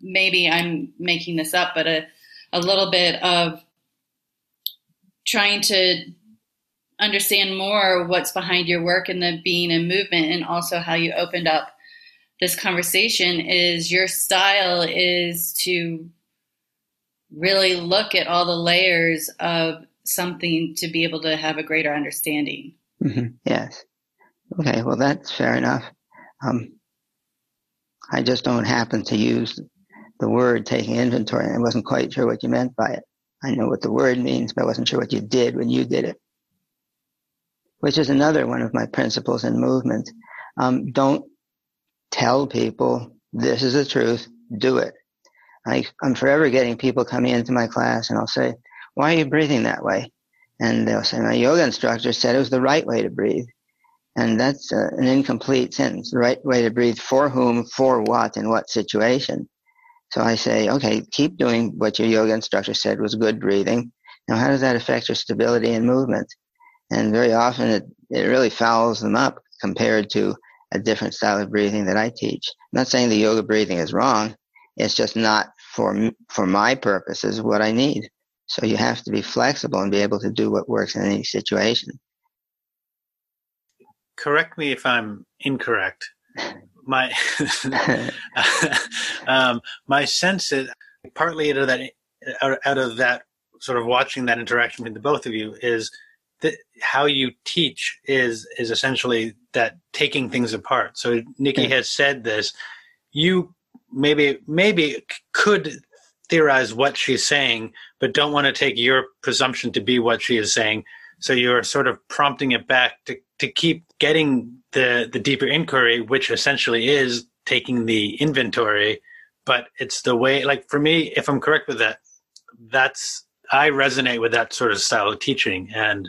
maybe I'm making this up, but a a little bit of trying to understand more what's behind your work and the being in movement, and also how you opened up this conversation. Is your style is to really look at all the layers of something to be able to have a greater understanding. Mm-hmm. Yes. Okay. Well, that's fair enough. Um, I just don't happen to use the word taking inventory. I wasn't quite sure what you meant by it. I know what the word means, but I wasn't sure what you did when you did it. Which is another one of my principles in movement. Um, don't tell people this is the truth. Do it. I, I'm forever getting people coming into my class and I'll say, why are you breathing that way? And they'll say, my yoga instructor said it was the right way to breathe. And that's uh, an incomplete sentence. The right way to breathe for whom, for what, in what situation. So I say, okay, keep doing what your yoga instructor said was good breathing. Now, how does that affect your stability and movement? And very often it, it really fouls them up compared to a different style of breathing that I teach. I'm not saying the yoga breathing is wrong. It's just not for, for my purposes what I need. So you have to be flexible and be able to do what works in any situation. Correct me if I'm incorrect. My um, my sense is partly out of that out of that sort of watching that interaction between the both of you is that how you teach is is essentially that taking things apart. So Nikki has said this. You maybe maybe could theorize what she's saying, but don't want to take your presumption to be what she is saying. So you're sort of prompting it back to, to keep getting the, the deeper inquiry, which essentially is taking the inventory. But it's the way, like for me, if I'm correct with that, that's, I resonate with that sort of style of teaching. And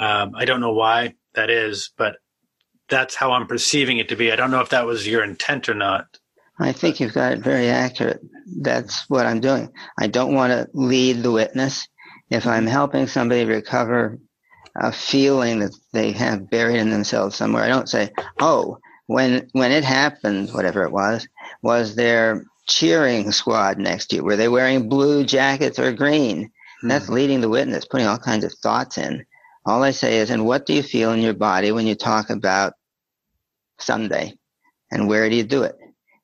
um, I don't know why that is, but that's how I'm perceiving it to be. I don't know if that was your intent or not. I think you've got it very accurate. That's what I'm doing. I don't want to lead the witness. If I'm helping somebody recover a feeling that they have buried in themselves somewhere, I don't say, "Oh, when when it happened, whatever it was, was there cheering squad next to you? Were they wearing blue jackets or green?" Mm-hmm. That's leading the witness, putting all kinds of thoughts in. All I say is, "And what do you feel in your body when you talk about Sunday? And where do you do it?"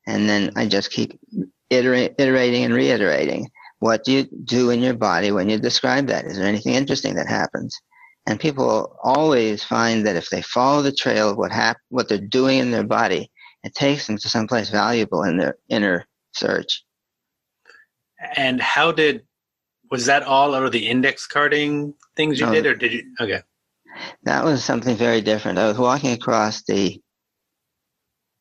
And then I just keep iterating and reiterating. What do you do in your body when you describe that? Is there anything interesting that happens? And people always find that if they follow the trail of what hap- what they're doing in their body, it takes them to someplace valuable in their inner search. And how did was that all out of the index carding things you no, did, or did you? Okay, that was something very different. I was walking across the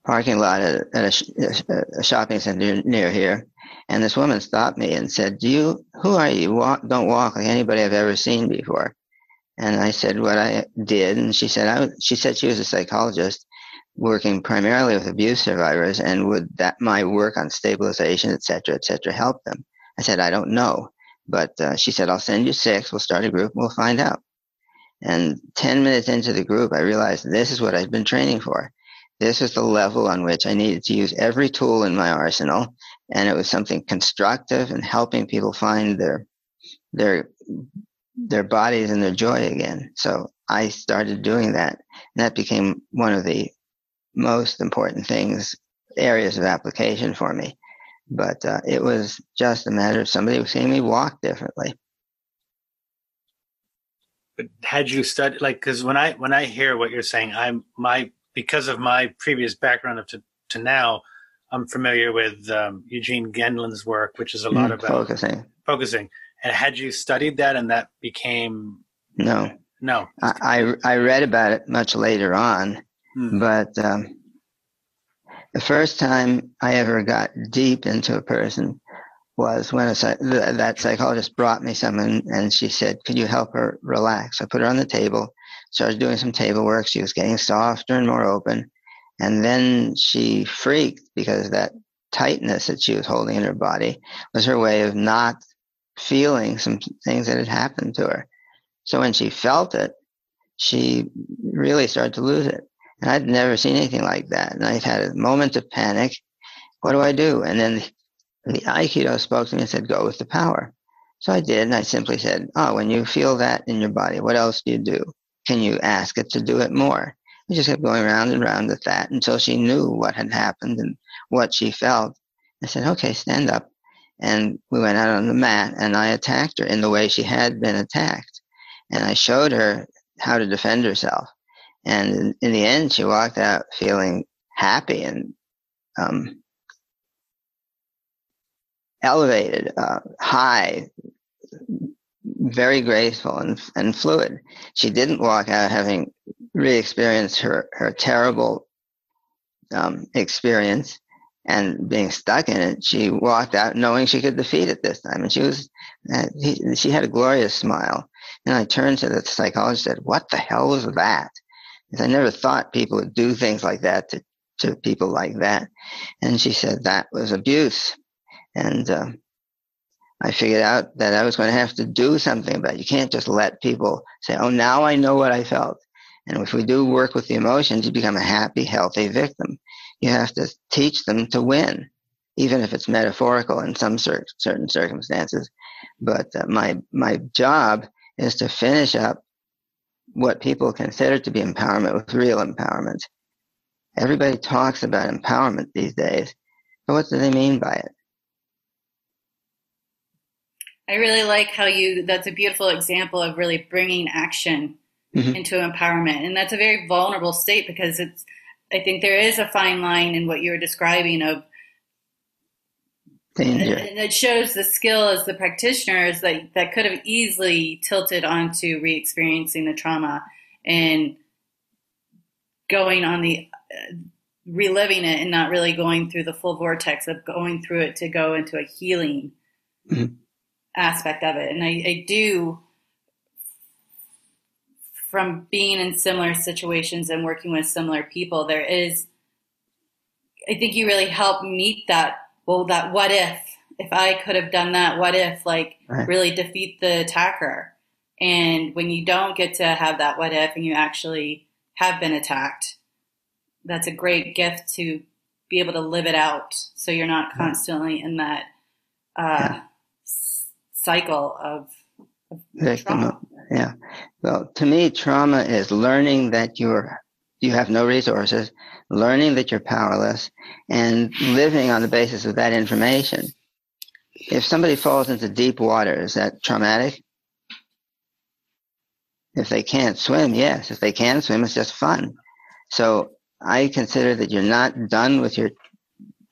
parking lot at, at a, a, shopping center near here, and this woman stopped me and said, "Do you? Who are you? Walk, don't walk like anybody I've ever seen before." And I said what I did, and she said I. She said she was a psychologist working primarily with abuse survivors, and would that my work on stabilization, et cetera, et cetera, help them? I said I don't know, but uh, she said I'll send you six. We'll start a group. We'll find out. And 10 minutes into the group, I realized this is what I'd been training for. This was the level on which I needed to use every tool in my arsenal, and it was something constructive and helping people find their their their bodies and their joy again. So I started doing that, and that became one of the most important things, areas of application for me. But uh, it was just a matter of somebody seeing me walk differently. But had you studied, like, because when I when I hear what you're saying, I'm my because of my previous background up to, to now, I'm familiar with um, Eugene Gendlin's work, which is a lot mm, about focusing. Focusing. And had you studied that, and that became no, no. I I read about it much later on, hmm. but um, the first time I ever got deep into a person was when a, that psychologist brought me someone, and she said, "Could you help her relax?" I put her on the table started doing some table work. She was getting softer and more open. And then she freaked because that tightness that she was holding in her body was her way of not feeling some things that had happened to her. So when she felt it, she really started to lose it. And I'd never seen anything like that. And I had a moment of panic. What do I do? And then the Aikido spoke to me and said, go with the power. So I did. And I simply said, oh, when you feel that in your body, what else do you do? Can you ask it to do it more? We just kept going round and round with that until she knew what had happened and what she felt. I said, okay, stand up. And we went out on the mat and I attacked her in the way she had been attacked. And I showed her how to defend herself. And in, the end, she walked out feeling happy and um, elevated, uh, high, very graceful and, and fluid. She didn't walk out having re-experienced her, her terrible um, experience and being stuck in it. She walked out knowing she could defeat it this time. And she was, uh, he, she had a glorious smile. And I turned to the psychologist and said, what the hell was that? Because I never thought people would do things like that to, to people like that. And she said, that was abuse. And uh, I figured out that I was going to have to do something about it. You can't just let people say, oh, now I know what I felt. And if we do work with the emotions, you become a happy, healthy victim. You have to teach them to win, even if it's metaphorical in some cer- certain circumstances. But uh, my, my job is to finish up what people consider to be empowerment with real empowerment. Everybody talks about empowerment these days, but what do they mean by it? I really like how you, that's a beautiful example of really bringing action mm-hmm. into empowerment. And that's a very vulnerable state because it's, I think there is a fine line in what you were describing of. And it shows the skill as the practitioners that that could have easily tilted onto re-experiencing the trauma and going on the uh, reliving it and not really going through the full vortex of going through it to go into a healing mm-hmm. Aspect of it. And I, I do from being in similar situations and working with similar people, there is, I think you really help meet that, well, that what if, if I could have done that, what if, like, right. really defeat the attacker. And when you don't get to have that what if and you actually have been attacked, that's a great gift to be able to live it out so you're not constantly in that uh, yeah. Cycle of, of trauma. Yeah. Well, to me, trauma is learning that you're you have no resources, learning that you're powerless, and living on the basis of that information. If somebody falls into deep water, is that traumatic? If they can't swim, yes. If they can swim, it's just fun. So I consider that you're not done with your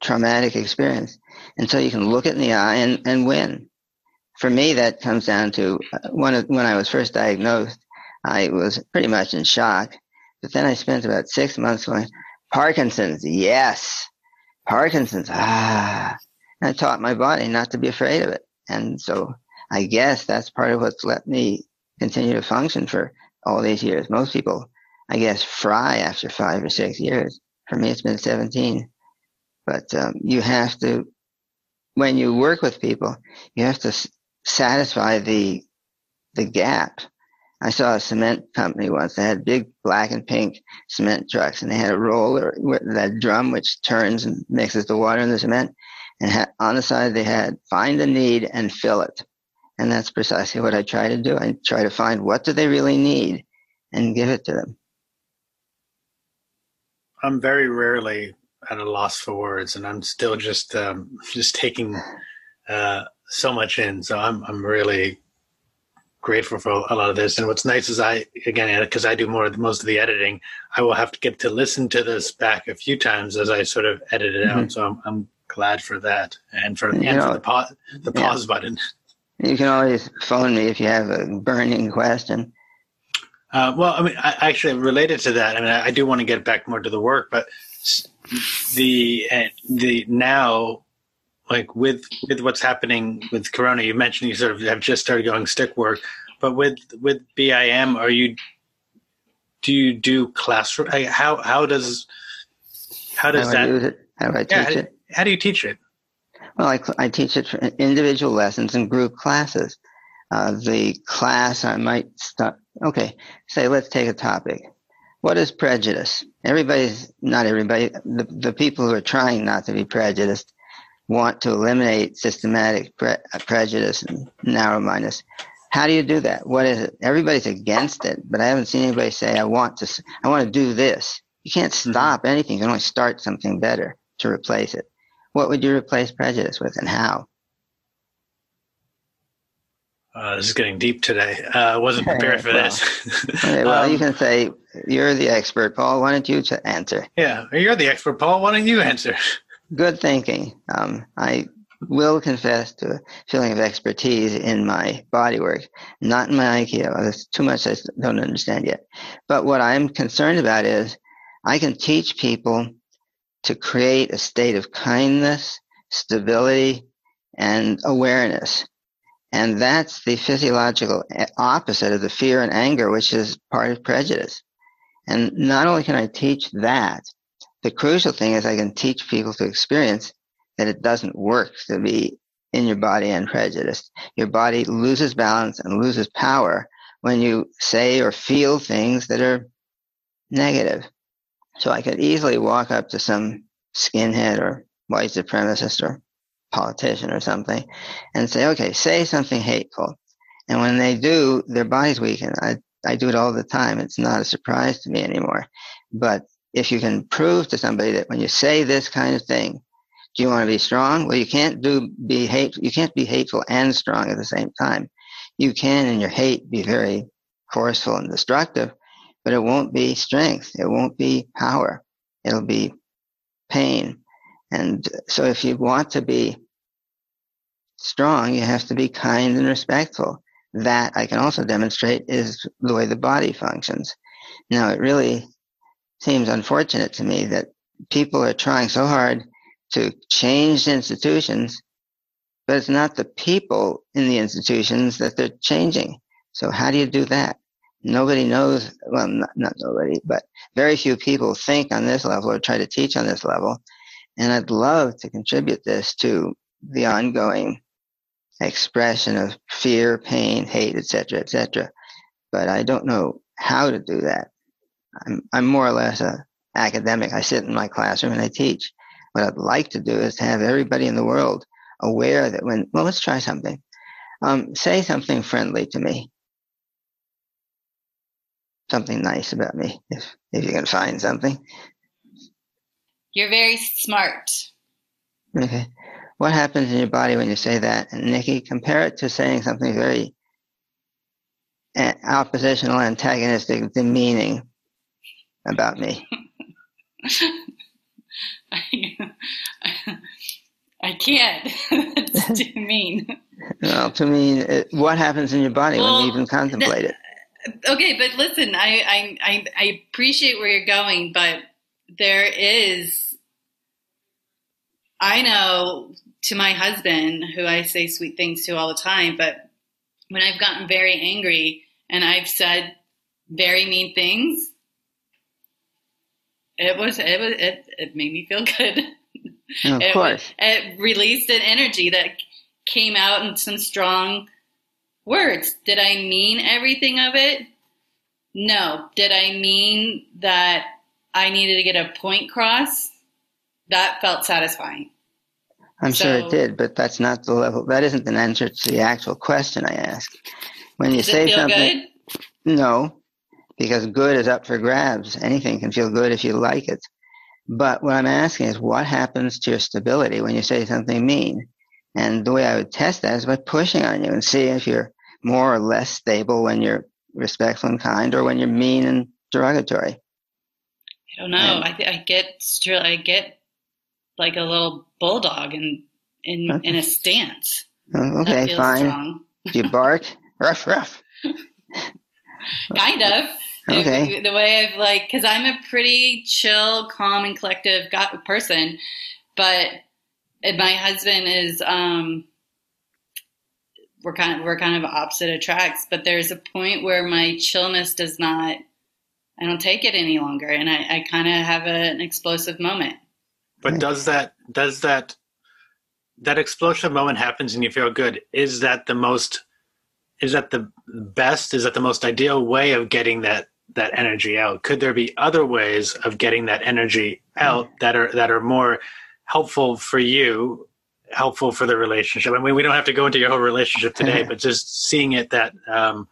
traumatic experience until you can look it in the eye and, and win for me, that comes down to uh, when, when I was first diagnosed, I was pretty much in shock. But then I spent about six months going, Parkinson's, yes. Parkinson's, ah. And I taught my body not to be afraid of it. And so I guess that's part of what's let me continue to function for all these years. Most people, I guess, fry after five or six years. For me, it's been 17. But um, you have to, when you work with people, you have to satisfy the the gap. I saw a cement company once. They had big black and pink cement trucks, and they had a roller, with that drum which turns and mixes the water in the cement. And on the side, they had find the need and fill it. And that's precisely what I try to do. I try to find what do they really need and give it to them. I'm very rarely at a loss for words, and I'm still just um, just taking uh, so much in. So I'm I'm really grateful for a lot of this. And what's nice is I again because I do more most of the editing, I will have to get to listen to this back a few times as I sort of edit it mm-hmm. out. So I'm, I'm glad for that and for, and know, for the pause the yeah. pause button. You can always phone me if you have a burning question. Uh, well, I mean, I, actually related to that. I mean, I, I do want to get back more to the work, but the uh, the now like with with what's happening with corona you mentioned you sort of have just started going stick work but with with bim are you do you do classroom how how does how does how that I it? how do i teach yeah, how, it? how do you teach it? Well i, I teach it for individual lessons and group classes. Uh, the class i might start okay say let's take a topic. What is prejudice? Everybody's not everybody the, the people who are trying not to be prejudiced want to eliminate systematic pre- prejudice and narrow mindedness. How do you do that? What is it? Everybody's against it, but I haven't seen anybody say, I want to, I want to do this. You can't mm-hmm. stop mm-hmm. anything. You can only start something better to replace it. What would you replace prejudice with and how? Uh, this is getting deep today. Uh, I wasn't prepared for well, this. okay, well, um, you can say, You're the expert, Paul. Why don't you answer? Yeah, you're the expert, Paul. Why don't you answer? Good thinking. Um, I will confess to a feeling of expertise in my body work, not in my Aikido. There's too much I don't understand yet. But what I'm concerned about is I can teach people to create a state of kindness, stability, and awareness. And that's the physiological opposite of the fear and anger, which is part of prejudice. And not only can I teach that, the crucial thing is I can teach people to experience that it doesn't work to be in your body and prejudiced. Your body loses balance and loses power when you say or feel things that are negative. So I could easily walk up to some skinhead or white supremacist or politician or something and say, okay, say something hateful. And when they do, their bodies weaken. I, I do it all the time. It's not a surprise to me anymore. But if you can prove to somebody that when you say this kind of thing, do you want to be strong? Well, you can't do be hate. You can't be hateful and strong at the same time. You can, in your hate, be very forceful and destructive, but it won't be strength. It won't be power. It'll be pain. And so, if you want to be strong, you have to be kind and respectful. That I can also demonstrate is the way the body functions. Now, it really seems unfortunate to me that people are trying so hard to change institutions, but it's not the people in the institutions that they're changing. So how do you do that? Nobody knows, well, not, not nobody, but very few people think on this level or try to teach on this level. And I'd love to contribute this to the ongoing expression of fear, pain, hate, etc., etc. But I don't know how to do that. I'm, I'm more or less a academic. I sit in my classroom and I teach. What I'd like to do is to have everybody in the world aware that when, well, let's try something. Um, say something friendly to me. Something nice about me, if, if you can find something. You're very smart. Okay. What happens in your body when you say that? And Nikki, compare it to saying something very oppositional, antagonistic, demeaning about me. I, can't. That's too mean. Well, to me, it, what happens in your body well, when you even contemplate it? Okay, but listen, I, I I appreciate where you're going, but there is. I know to my husband, who I say sweet things to all the time, but when I've gotten very angry and I've said very mean things, it was it was it, it made me feel good. of it, course, it released an energy that came out in some strong words. Did I mean everything of it? No. Did I mean that I needed to get a point cross? That felt satisfying. I'm so, sure it did, but that's not the level. That isn't an answer to the actual question I asked. When you say something, good? no, because good is up for grabs. Anything can feel good if you like it. But what I'm asking is what happens to your stability when you say something mean? And the way I would test that is by pushing on you and see if you're more or less stable when you're respectful and kind or when you're mean and derogatory. I don't know. And, I, I get I get like a little bulldog in in okay. in a stance. Oh, okay, fine. Do you bark? ruff, ruff. kind of. Okay. The, the way I've like, because I'm a pretty chill, calm, and collective person, but my husband is. um we're kind of we're kind of opposite attracts, but there's a point where my chillness does not. I don't take it any longer, and I, I kind of have a, an explosive moment. But does that does that that explosive moment happens and you feel good? Is that the most is that the best is that the most ideal way of getting that that energy out? Could there be other ways of getting that energy out that are that are more helpful for you helpful for the relationship? I mean we don't have to go into your whole relationship today but just seeing it that um,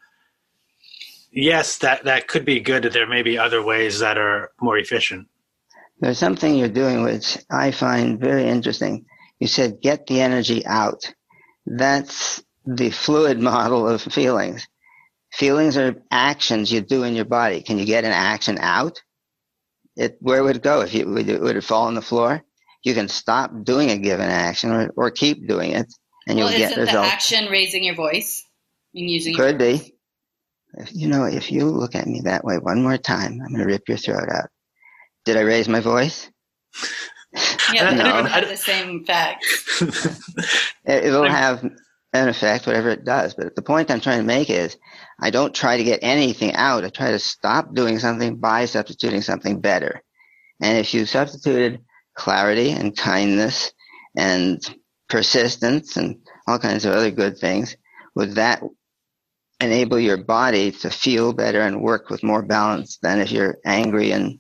yes that that could be good there may be other ways that are more efficient. There's something you're doing which i find very interesting. You said get the energy out. That's the fluid model of feelings. Feelings are actions you do in your body. Can you get an action out? It, where would it go if you would it, would it fall on the floor? You can stop doing a given action or, or keep doing it, and you'll well, get results. the action raising your voice and using could be. If, you know, if you look at me that way one more time, I'm going to rip your throat out. Did I raise my voice? Yeah, no. I don't have the same fact. it, will have an effect, whatever it does. But the point I'm trying to make is I don't try to get anything out. I try to stop doing something by substituting something better. And if you substituted clarity and kindness and persistence and all kinds of other good things, would that enable your body to feel better and work with more balance than if you're angry and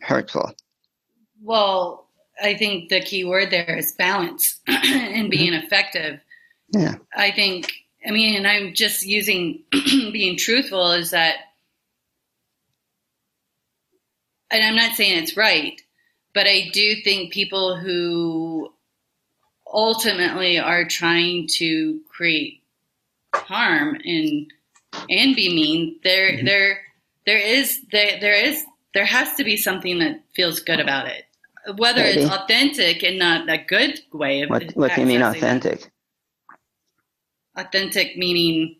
hurtful? Well, I think the key word there is balance and being mm-hmm. effective. Yeah. I think, I mean, and I'm just using being truthful is that, and I'm not saying it's right, but I do think people who ultimately are trying to create harm and and be mean, there mm-hmm. there there is there, there is there has to be something that feels good about it. Whether Maybe. it's authentic and not a good way of what, what do you mean authentic? Authentic meaning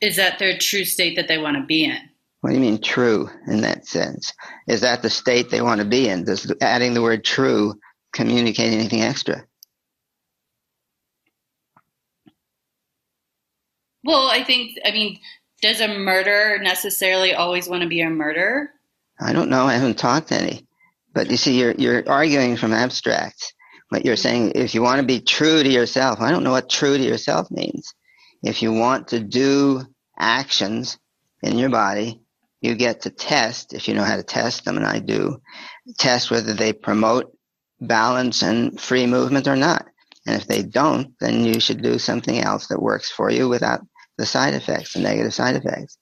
is that their true state that they want to be in. What do you mean true in that sense? Is that the state they want to be in? Does adding the word true communicate anything extra? Well, I think, I mean, does a murderer necessarily always want to be a murderer? I don't know. I haven't talked to any. But you see, you're, you're arguing from abstracts. But you're saying if you want to be true to yourself, I don't know what true to yourself means. If you want to do actions in your body, you get to test, if you know how to test them, and I do, test whether they promote balance and free movement or not. And if they don't, then you should do something else that works for you without the side effects, the negative side effects.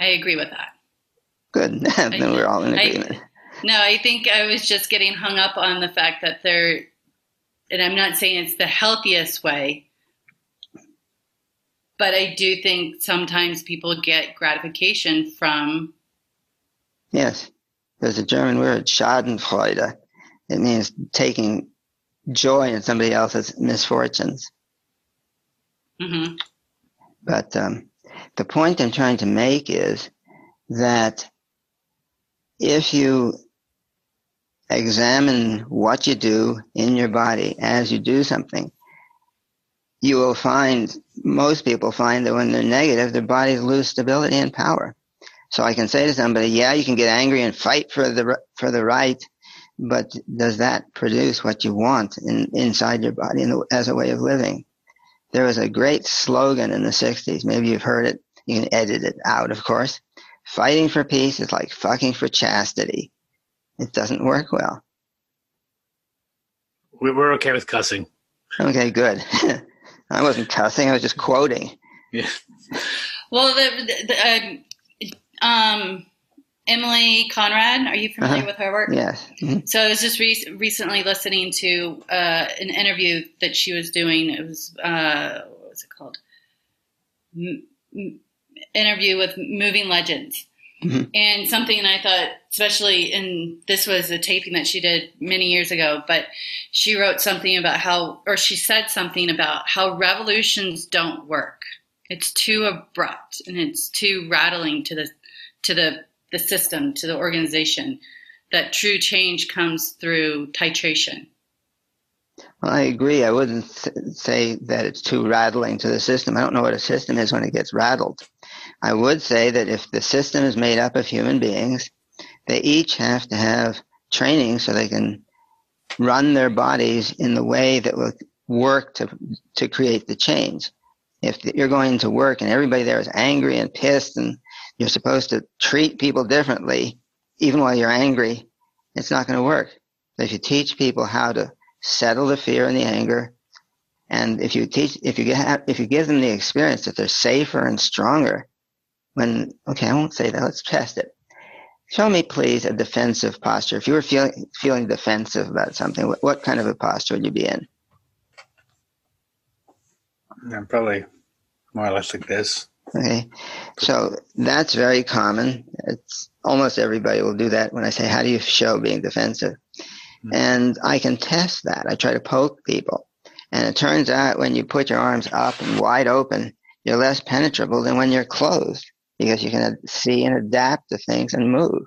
I agree with that. Good. then we're all in agreement. I, no, I think I was just getting hung up on the fact that they're, and I'm not saying it's the healthiest way, but I do think sometimes people get gratification from. Yes, there's a German word, Schadenfreude. It means taking joy in somebody else's misfortunes. Mm-hmm. But um, the point I'm trying to make is that if you examine what you do in your body as you do something, you will find most people find that when they're negative, their bodies lose stability and power. So I can say to somebody, yeah, you can get angry and fight for the for the right, but does that produce what you want in, inside your body the, as a way of living? There was a great slogan in the 60s. Maybe you've heard it. You can edit it out, of course. Fighting for peace is like fucking for chastity. It doesn't work well. We're okay with cussing. Okay, good. I wasn't cussing. I was just quoting. Yeah. Well, the, the, uh, um, Emilie Conrad. Are you familiar uh-huh. with her work? Yes. Mm-hmm. So I was just re- recently listening to uh, an interview that she was doing. It was uh, what was it called? M- m- interview with Moving Legends. Mm-hmm. And something I thought, especially in this was a taping that she did many years ago, but she wrote something about how, or she said something about how revolutions don't work. It's too abrupt and it's too rattling to the to the the system, to the organization, that true change comes through titration. Well, I agree. I wouldn't say that it's too rattling to the system. I don't know what a system is when it gets rattled. I would say that if the system is made up of human beings, they each have to have training so they can run their bodies in the way that will work to to create the change. If you're going to work and everybody there is angry and pissed and you're supposed to treat people differently, even while you're angry. It's not going to work. If you teach people how to settle the fear and the anger, and if you teach, if you get, if you give them the experience that they're safer and stronger, when okay, I won't say that. Let's test it. Show me, please, a defensive posture. If you were feeling feeling defensive about something, what, what kind of a posture would you be in? I'm probably more or less like this. Okay. So that's very common. It's almost everybody will do that when I say, how do you show being defensive? Mm-hmm. And I can test that. I try to poke people. And it turns out when you put your arms up and wide open, you're less penetrable than when you're closed because you can see and adapt to things and move.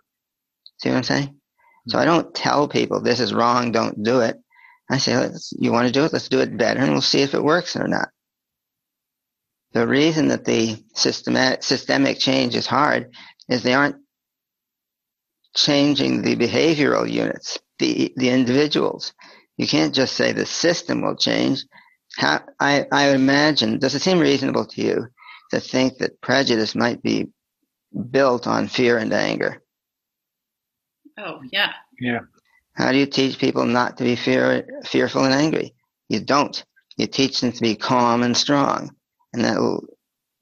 See what I'm saying? Mm-hmm. So I don't tell people this is wrong, don't do it. I say, you want to do it? Let's do it better and we'll see if it works or not. The reason that the systematic, systemic change is hard is they aren't changing the behavioral units, the, the individuals. You can't just say the system will change. How, I, I imagine, does it seem reasonable to you to think that prejudice might be built on fear and anger? Oh, yeah. Yeah. How do you teach people not to be fear, fearful and angry? You don't. You teach them to be calm and strong, and that will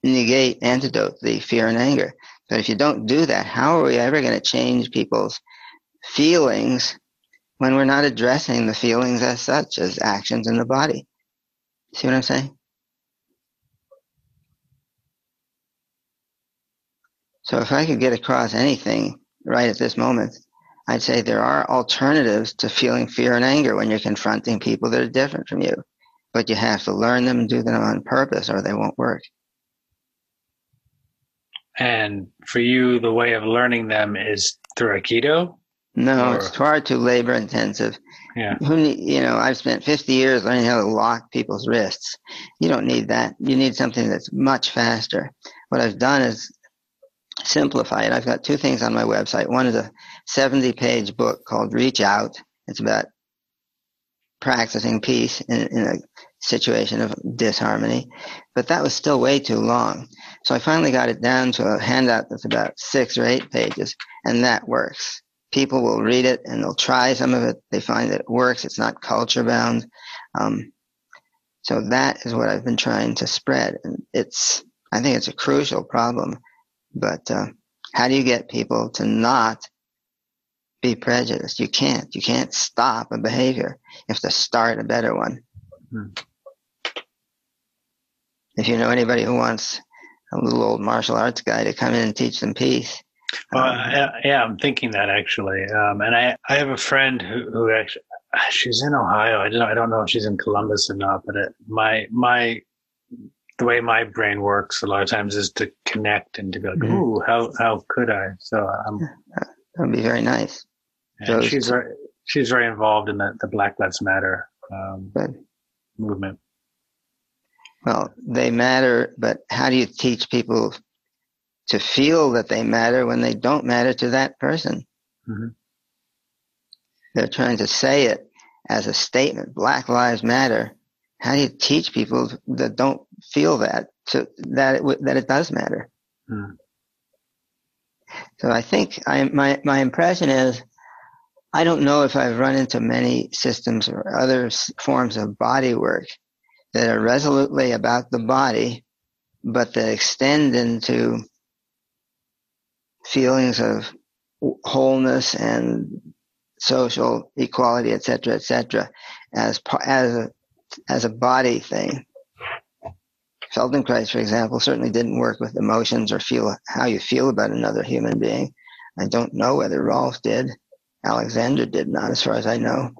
negate, antidote the fear and anger. But if you don't do that, how are we ever going to change people's feelings when we're not addressing the feelings as such as actions in the body? See what I'm saying? So if I could get across anything right at this moment, I'd say there are alternatives to feeling fear and anger when you're confronting people that are different from you. But you have to learn them and do them on purpose or they won't work. And for you, the way of learning them is through Aikido? No, or? it's far too labor intensive. Yeah. Who need, you know, I've spent 50 years learning how to lock people's wrists. You don't need that. You need something that's much faster. What I've done is simplify it. I've got two things on my website. One is a 70 page book called Reach Out. It's about practicing peace in, in a situation of disharmony, but that was still way too long. So I finally got it down to a handout that's about six or eight pages, and that works. People will read it and they'll try some of it. They find that it works. It's not culture bound. Um, so that is what I've been trying to spread, and it's I think it's a crucial problem but uh, how do you get people to not be prejudiced? You can't. You can't stop a behavior. You have to start a better one. Mm-hmm. If you know anybody who wants a little old martial arts guy to come in and teach them peace. Well, um, yeah, I'm thinking that actually. Um, and I, I have a friend who, who actually, she's in Ohio. I don't, I don't know if she's in Columbus or not, but it, my, my the way my brain works a lot of times is to connect and to go, mm-hmm. ooh, how how could I? So um, that'd be very nice. She's very she's very involved in the, the Black Lives Matter um, movement. Well, they matter, but how do you teach people to feel that they matter when they don't matter to that person? Mm-hmm. They're trying to say it as a statement. Black Lives Matter how do you teach people that don't feel that to that it, that it does matter? Hmm. So I think I, my my impression is I don't know if I've run into many systems or other forms of body work that are resolutely about the body, but that extend into feelings of wholeness and social equality, et cetera, et cetera, as as a, as a body thing. Feldenkrais, for example, certainly didn't work with emotions or feel how you feel about another human being. I don't know whether Rolf did. Alexander did not, as far as I know.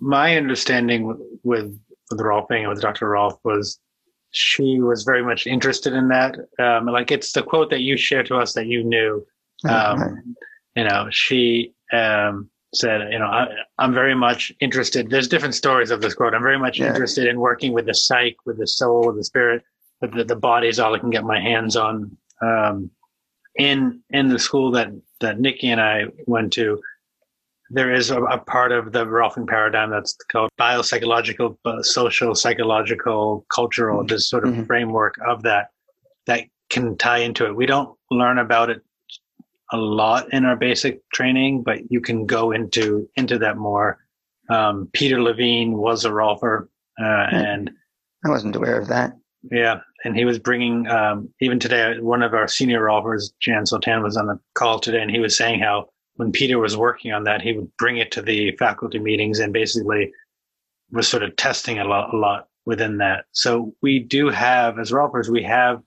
My understanding with with Rolf being with Dr. Rolf was she was very much interested in that. Um, like it's the quote that you shared to us that you knew. Um, You know, she um, said, you know, I, am very much interested. There's different stories of this quote. I'm very much yeah. interested in working with the psyche, with the soul, with the spirit, the, the body is all I can get my hands on. Um, in in the school that that Nikki and I went to, there is a, a part of the Rolfing paradigm that's called biopsychological, uh, social, psychological, cultural, mm-hmm. this sort of mm-hmm. framework of that that can tie into it. We don't learn about it a lot in our basic training, but you can go into into that more. Um, Peter Levine was a rolfer, uh, hmm. and I wasn't aware of that. Yeah, and he was bringing um, even today. One of our senior rolfers, Jan Sultan, was on the call today, and he was saying how when Peter was working on that, he would bring it to the faculty meetings and basically was sort of testing a lot, a lot within that. So we do have, as rolfers, we have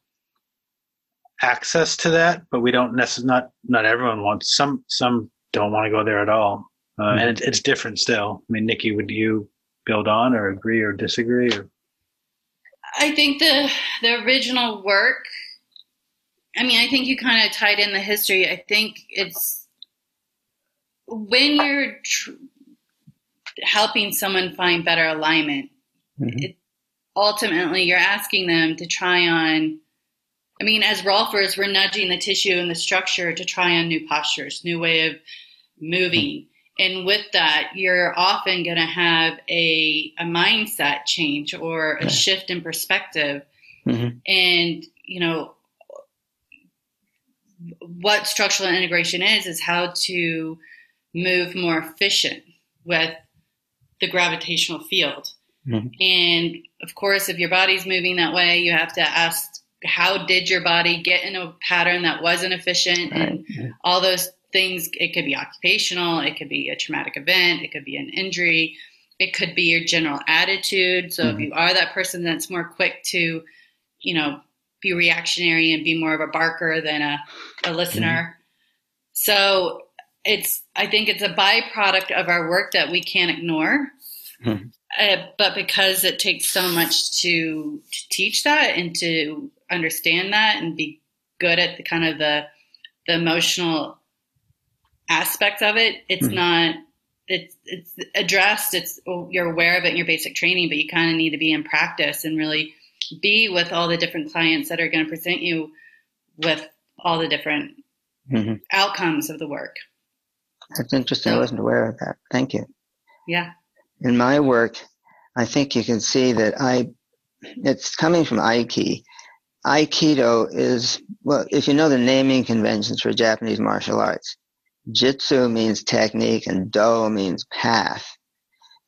access to that, but we don't necessarily not not everyone wants. Some some don't want to go there at all, uh, mm-hmm. and it, it's different still. I mean, Nikki, would you build on or agree or disagree? Or? I think the the original work. I mean, I think you kind of tied in the history. I think it's when you're tr- helping someone find better alignment. Mm-hmm. It, ultimately, you're asking them to try on I mean, as rolfers, we're nudging the tissue and the structure to try on new postures, new way of moving. And with that, you're often going to have a, a mindset change or a shift in perspective. Mm-hmm. And, you know, what structural integration is, is how to move more efficient with the gravitational field. Mm-hmm. And of course, if your body's moving that way, you have to ask, how did your body get in a pattern that wasn't efficient? Right. And all those things. It could be occupational, it could be a traumatic event, it could be an injury, it could be your general attitude. So mm-hmm. if you are that person that's more quick to, you know, be reactionary and be more of a barker than a, a listener. Mm-hmm. So it's I think it's a byproduct of our work that we can't ignore. Mm-hmm. Uh, but because it takes so much to, to teach that and to understand that and be good at the kind of the the emotional aspects of it. It's mm-hmm. not it's it's addressed. It's you're aware of it in your basic training, but you kind of need to be in practice and really be with all the different clients that are going to present you with all the different mm-hmm. outcomes of the work. That's interesting. I wasn't aware of that. Thank you. Yeah. In my work, I think you can see that I it's coming from Aiki. Aikido is well, if you know the naming conventions for Japanese martial arts, Jitsu means technique and Do means path.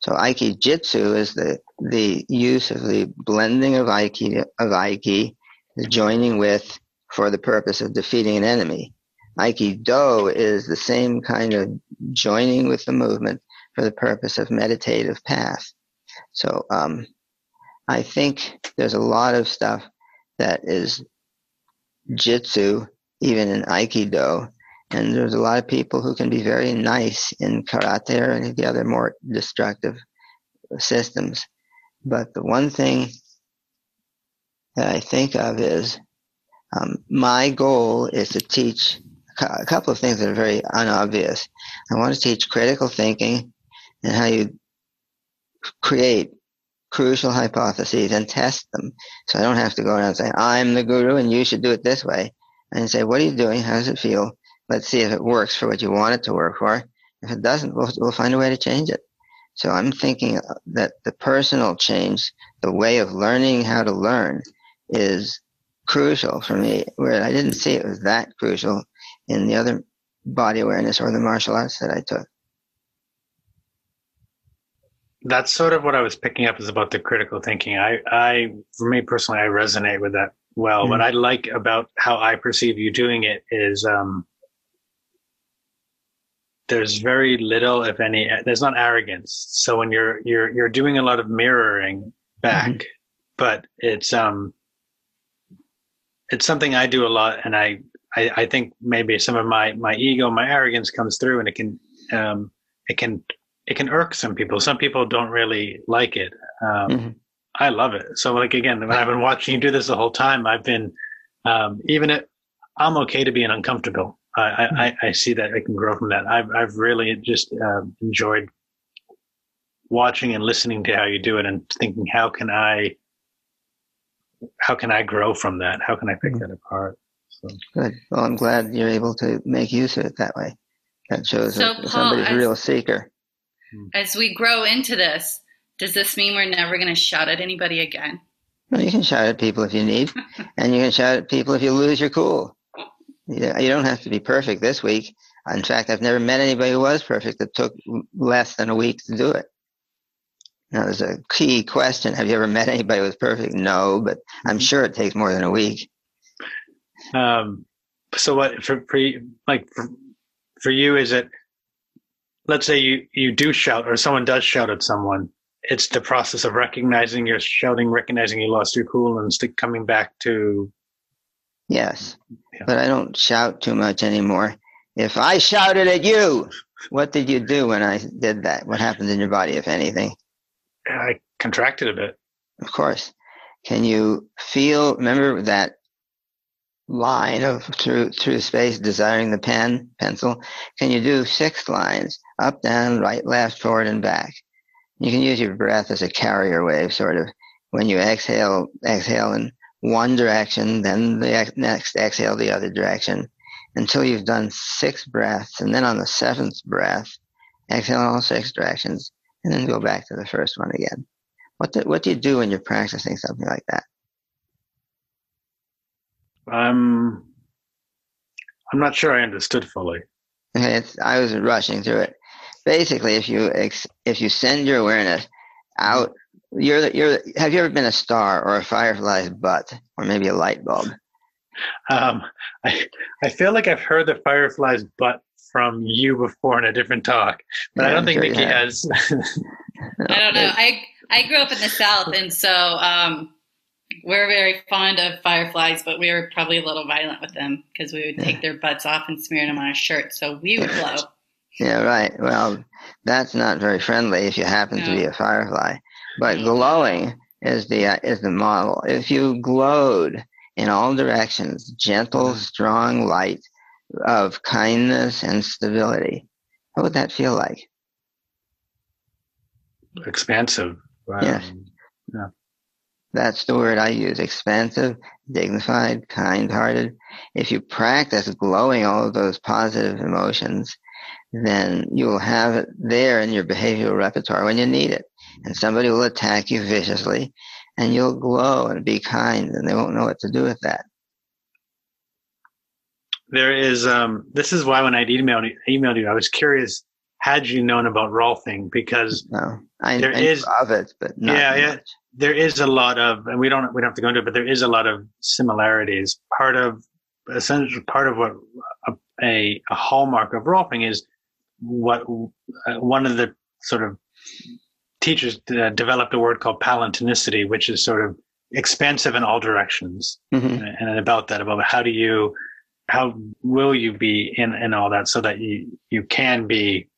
So Aiki Jitsu is the, the use of the blending of Aiki, of Aiki, the joining with for the purpose of defeating an enemy. Aiki do is the same kind of joining with the movement for the purpose of meditative path. So um, I think there's a lot of stuff that is jitsu, even in Aikido, and there's a lot of people who can be very nice in karate or any of the other more destructive systems. But the one thing that I think of is um, my goal is to teach a couple of things that are very unobvious. I want to teach critical thinking and how you create crucial hypotheses and test them. So I don't have to go around and say, I'm the guru and you should do it this way. And say, what are you doing? How does it feel? Let's see if it works for what you want it to work for. If it doesn't, we'll, we'll find a way to change it. So I'm thinking that the personal change, the way of learning how to learn is crucial for me, where I didn't see it was that crucial in the other body awareness or the martial arts that I took. That's sort of what I was picking up is about the critical thinking. I, I, for me personally, I resonate with that well. Mm-hmm. What I like about how I perceive you doing it is, um, there's very little, if any, there's not arrogance. So when you're you're you're doing a lot of mirroring back, mm-hmm. but it's um it's something I do a lot, and I, I I think maybe some of my my ego, my arrogance comes through, and it can um it can it can irk some people. Some people don't really like it. Um, mm-hmm. I love it. So like again, when I've been watching you do this the whole time, I've been um, even it. I'm okay to being uncomfortable. I, I, I, see that I can grow from that. I've, I've really just uh, enjoyed watching and listening to how you do it and thinking, how can I, how can I grow from that? How can I pick mm-hmm. that apart? So. Good. Well, I'm glad you're able to make use of it that way. That shows so, that somebody's a real seeker. Hmm. As we grow into this, does this mean we're never going to shout at anybody again? Well, you can shout at people if you need, and you can shout at people if you lose your cool. Yeah, you don't have to be perfect this week. In fact, I've never met anybody who was perfect that took less than a week to do it. Now, there's a key question. Have you ever met anybody who was perfect? No, but I'm mm-hmm. sure it takes more than a week. Um, so what for, for you, like for, for you, is it, let's say you, you do shout or someone does shout at someone. It's the process of recognizing you're shouting, recognizing you lost your cool and stick coming back to Yes, yeah. but I don't shout too much anymore. If I shouted at you, what did you do when I did that? What happened in your body, if anything? I contracted a bit. Of course. Can you feel? Remember that line of through through space, desiring the pen pencil. Can you do six lines up, down, right, left, forward, and back? You can use your breath as a carrier wave, sort of. When you exhale, exhale and one direction, then the next exhale the other direction until you've done six breaths. And then on the seventh breath, exhale in all six directions, and then go back to the first one again. What do, what do you do when you're practicing something like that? Um, I'm not sure I understood fully. Okay, I was rushing through it. Basically, if you ex, if you send your awareness out, you're you're. Have you ever been a star or a firefly's butt or maybe a light bulb? Um, I I feel like I've heard the firefly's butt from you before in a different talk, but yeah, I don't I'm think sure Nikki has. I don't know. I I grew up in the South, and so um, we're very fond of fireflies, but we were probably a little violent with them because we would take their butts off and smear them on our shirts, so we would glow. Yeah, right. Well, that's not very friendly if you happen no. to be a firefly. But glowing is the uh, is the model. If you glowed in all directions, gentle, strong light of kindness and stability, what would that feel like? Expansive. Yes. Yeah. That's the word I use expansive, dignified, kind hearted. If you practice glowing all of those positive emotions, then you will have it there in your behavioral repertoire when you need it. And somebody will attack you viciously, and you'll glow and be kind, and they won't know what to do with that. There is, um, this is why when I emailed, emailed you, I was curious had you known about Rolfing because no, I, there I is, of it, but yeah, yeah, there is a lot of, and we don't we don't have to go into it, but there is a lot of similarities. Part of essentially part of what a, a, a hallmark of Rolfing is what uh, one of the sort of teachers uh, developed a word called palintonicity, which is sort of expansive in all directions, mm-hmm. and about that about how do you how will you be in in all that so that you you can be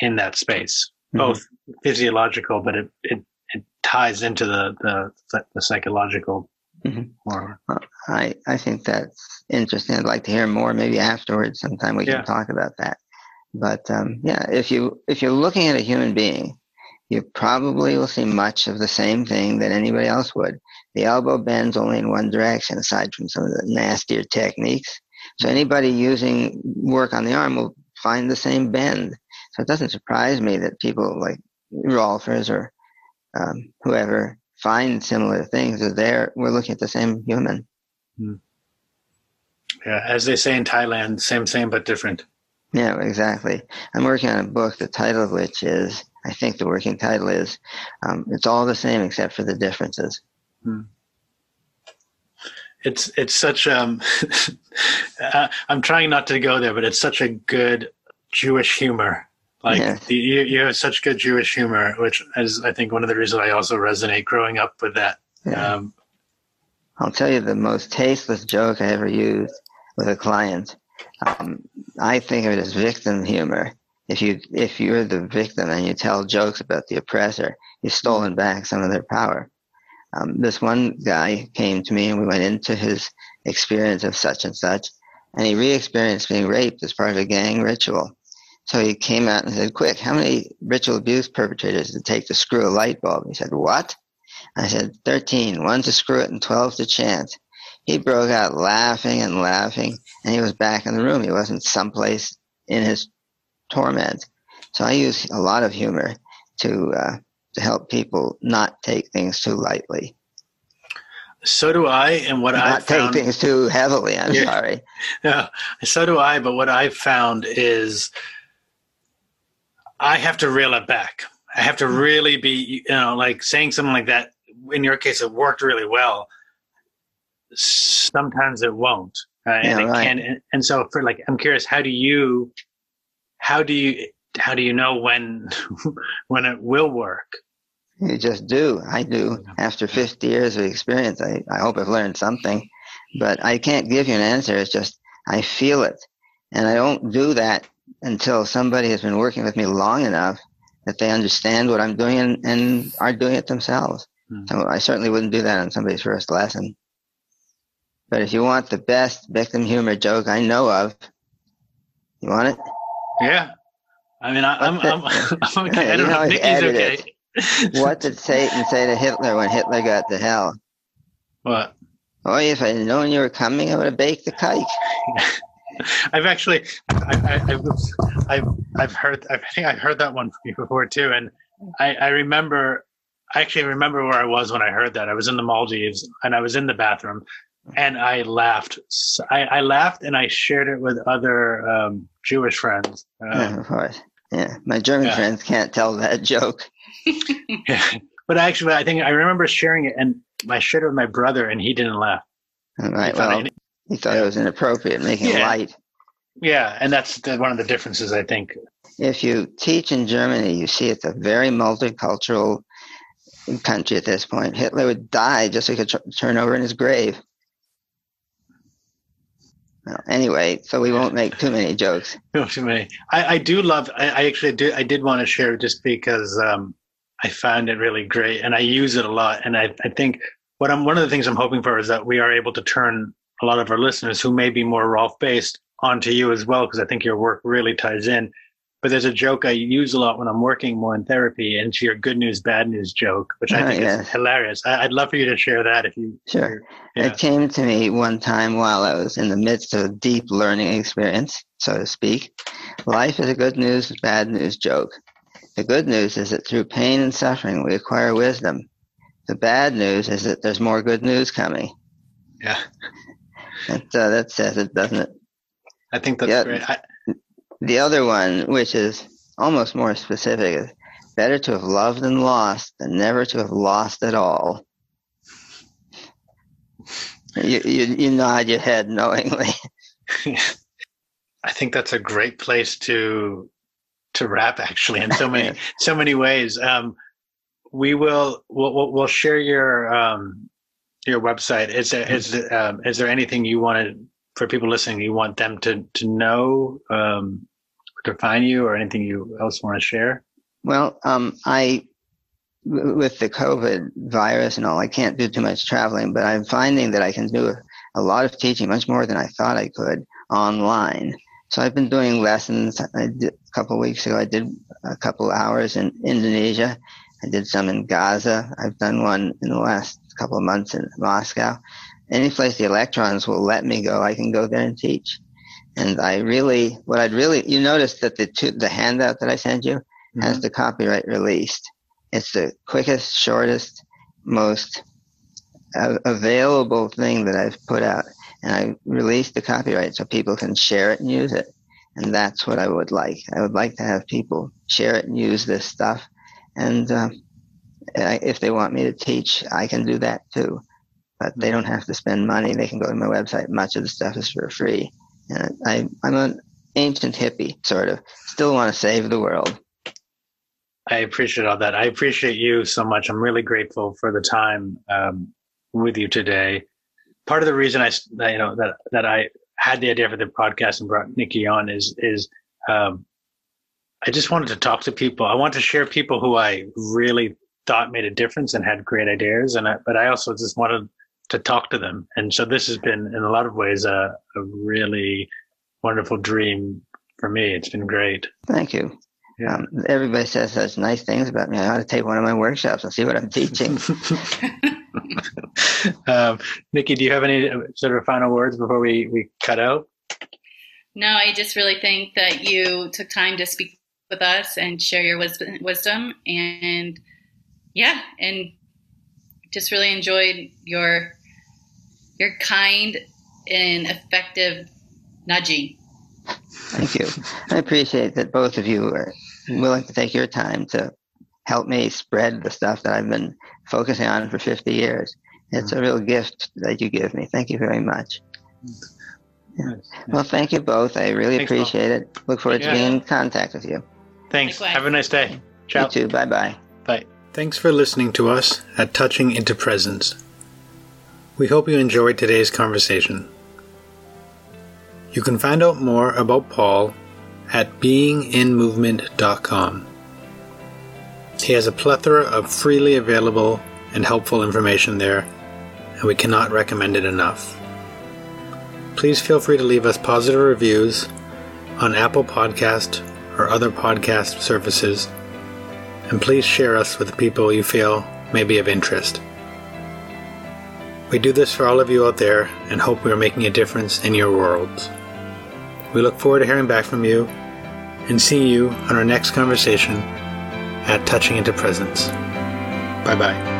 in that space, mm-hmm. both physiological, but it, it, it ties into the, the, the psychological mm-hmm. Well, I, I think that's interesting. I'd like to hear more maybe afterwards. Sometime we yeah. can talk about that. But, um, yeah, if you, if you're looking at a human being, you probably will see much of the same thing that anybody else would. The elbow bends only in one direction, aside from some of the nastier techniques. So anybody using work on the arm will find the same bend. So it doesn't surprise me that people like Rolfers or um, whoever find similar things. There? We're looking at the same human. Hmm. Yeah, as they say in Thailand, same, same but different. Yeah, exactly. I'm working on a book, the title of which is, I think the working title is, um, "It's all the same except for the differences." Hmm. It's it's such um, uh, I'm trying not to go there, but it's such a good Jewish humor like yeah. you, you have such good Jewish humor, which is I think one of the reasons I also resonate growing up with that. Yeah. Um, I'll tell you the most tasteless joke I ever used with a client. Um, I think of it as victim humor. If you if you're the victim and you tell jokes about the oppressor, you've stolen back some of their power. Um, this one guy came to me and we went into his experience of such and such, and he re-experienced being raped as part of a gang ritual. So he came out and said, Quick, how many ritual abuse perpetrators did it take to screw a light bulb? He said, What? I said, 13, one to screw it and 12 to chance. He broke out laughing and laughing, and he was back in the room. He wasn't someplace in his torment. So I use a lot of humor to, uh, to help people not take things too lightly. So do I, and what I not take things too heavily. I'm yeah, sorry. Yeah, so do I. But what I've found is I have to reel it back. I have to really be, you know, like saying something like that. In your case, it worked really well. Sometimes it won't, uh, yeah, and it right. can. And, and so, for like, I'm curious, how do you, how do you, how do you know when, when it will work? You just do. I do. After 50 years of experience, I, I hope I've learned something, but I can't give you an answer. It's just I feel it, and I don't do that until somebody has been working with me long enough that they understand what I'm doing and, and are doing it themselves. Mm. So I certainly wouldn't do that on somebody's first lesson. But if you want the best victim humor joke I know of, you want it? Yeah. I mean, I, am I'm, I'm, I'm, okay. I don't know. Nikki's okay. what did Satan say to Hitler when Hitler got to hell? What? Oh, if I'd known you were coming, I would have baked the cake. I've actually, I, have I've, I've heard, I think I've heard that one from you before too, and I, I remember, I actually remember where I was when I heard that. I was in the Maldives and I was in the bathroom, and I laughed. I, I laughed and I shared it with other um, Jewish friends. Um, yeah, of course. Yeah, my German yeah. friends can't tell that joke. yeah. But actually, I think I remember sharing it, and I shared it with my brother, and he didn't laugh. All right. Well, he thought it was inappropriate, making yeah. light. Yeah, and that's the, one of the differences, I think. If you teach in Germany, you see it's a very multicultural country at this point. Hitler would die just so he could tr- turn over in his grave. Anyway, so we won't make too many jokes. Too many. I, I do love. I, I, actually do. I did want to share just because um, I found it really great, and I use it a lot. And I, I think what I'm one of the things I'm hoping for is that we are able to turn a lot of our listeners who may be more Rolf based onto you as well, because I think your work really ties in. But there's a joke I use a lot when I'm working more in therapy, and it's your good news, bad news joke, which I think yes. is hilarious. I, would love for you to share that if you. Sure. Yeah. It came to me one time while I was in the midst of a deep learning experience, so to speak. Life is a good news, bad news joke. The good news is that through pain and suffering, we acquire wisdom. The bad news is that there's more good news coming. Yeah. That, uh, that says it, doesn't it? I think that's yeah, great. I, the other one, which is almost more specific, is better to have loved and lost than never to have lost at all. You, you, you nod your head knowingly. I think that's a great place to to wrap actually in so many so many ways. Um, we will we'll, we'll share your um, your website. Is there is um, is there anything you wanted for people listening? You want them to to know um, to find you, or anything you else want to share? Well, um, I with the COVID virus and all, I can't do too much traveling, but I'm finding that I can do a, lot of teaching, much more than I thought I could, online. So I've been doing lessons. I did, a couple weeks ago, I did a couple hours in Indonesia. I did some in Gaza. I've done one in the last couple of months in Moscow. Any place the electrons will let me go, I can go there and teach. And I really, what I'd really, you notice that the two, the handout that I sent you mm-hmm. has the copyright released. It's the quickest, shortest, most uh, available thing that I've put out and I released the copyright so people can share it and use it. And that's what I would like. I would like to have people share it and use this stuff. And uh, if they want me to teach, I can do that too. But they don't have to spend money. They can go to my website. Much of the stuff is for free. I, I'm an ancient hippie, sort of. Still want to save the world. I appreciate all that. I appreciate you so much. I'm really grateful for the time um, with you today part of the reason I, you know, that, that I had the idea for the podcast and brought Nikki on is, is, um, I just wanted to talk to people. I want to share people who I really thought made a difference and had great ideas. And I, but I also just wanted to talk to them. And so this has been in a lot of ways, a, a really wonderful dream for me. It's been great. Thank you. Yeah. Um, everybody says such nice things about me. I ought to take one of my workshops and see what I'm teaching. um, Nikki, do you have any sort of final words before we, we cut out? No, I just really think that you took time to speak with us and share your wisdom. And yeah, and just really enjoyed your your kind and effective nudging. Thank you. I appreciate that both of you are willing to take your time to help me spread the stuff that I've been focusing on for 50 years. It's a real gift that you give me. Thank you very much. Yeah. Well, thank you both. I really Thanks, appreciate Paul. it. Look forward yeah. to being in contact with you. Thanks. Have a nice day. Ciao. You too. Bye-bye. bye. Thanks for listening to us at Touching into Presence. We hope you enjoyed today's conversation. You can find out more about Paul at beinginmovement.com. He has a plethora of freely available and helpful information there, and we cannot recommend it enough. Please feel free to leave us positive reviews on Apple Podcast or other podcast services, and please share us with the people you feel may be of interest. We do this for all of you out there and hope we are making a difference in your worlds. We look forward to hearing back from you and seeing you on our next conversation at Touching into Presence. Bye bye.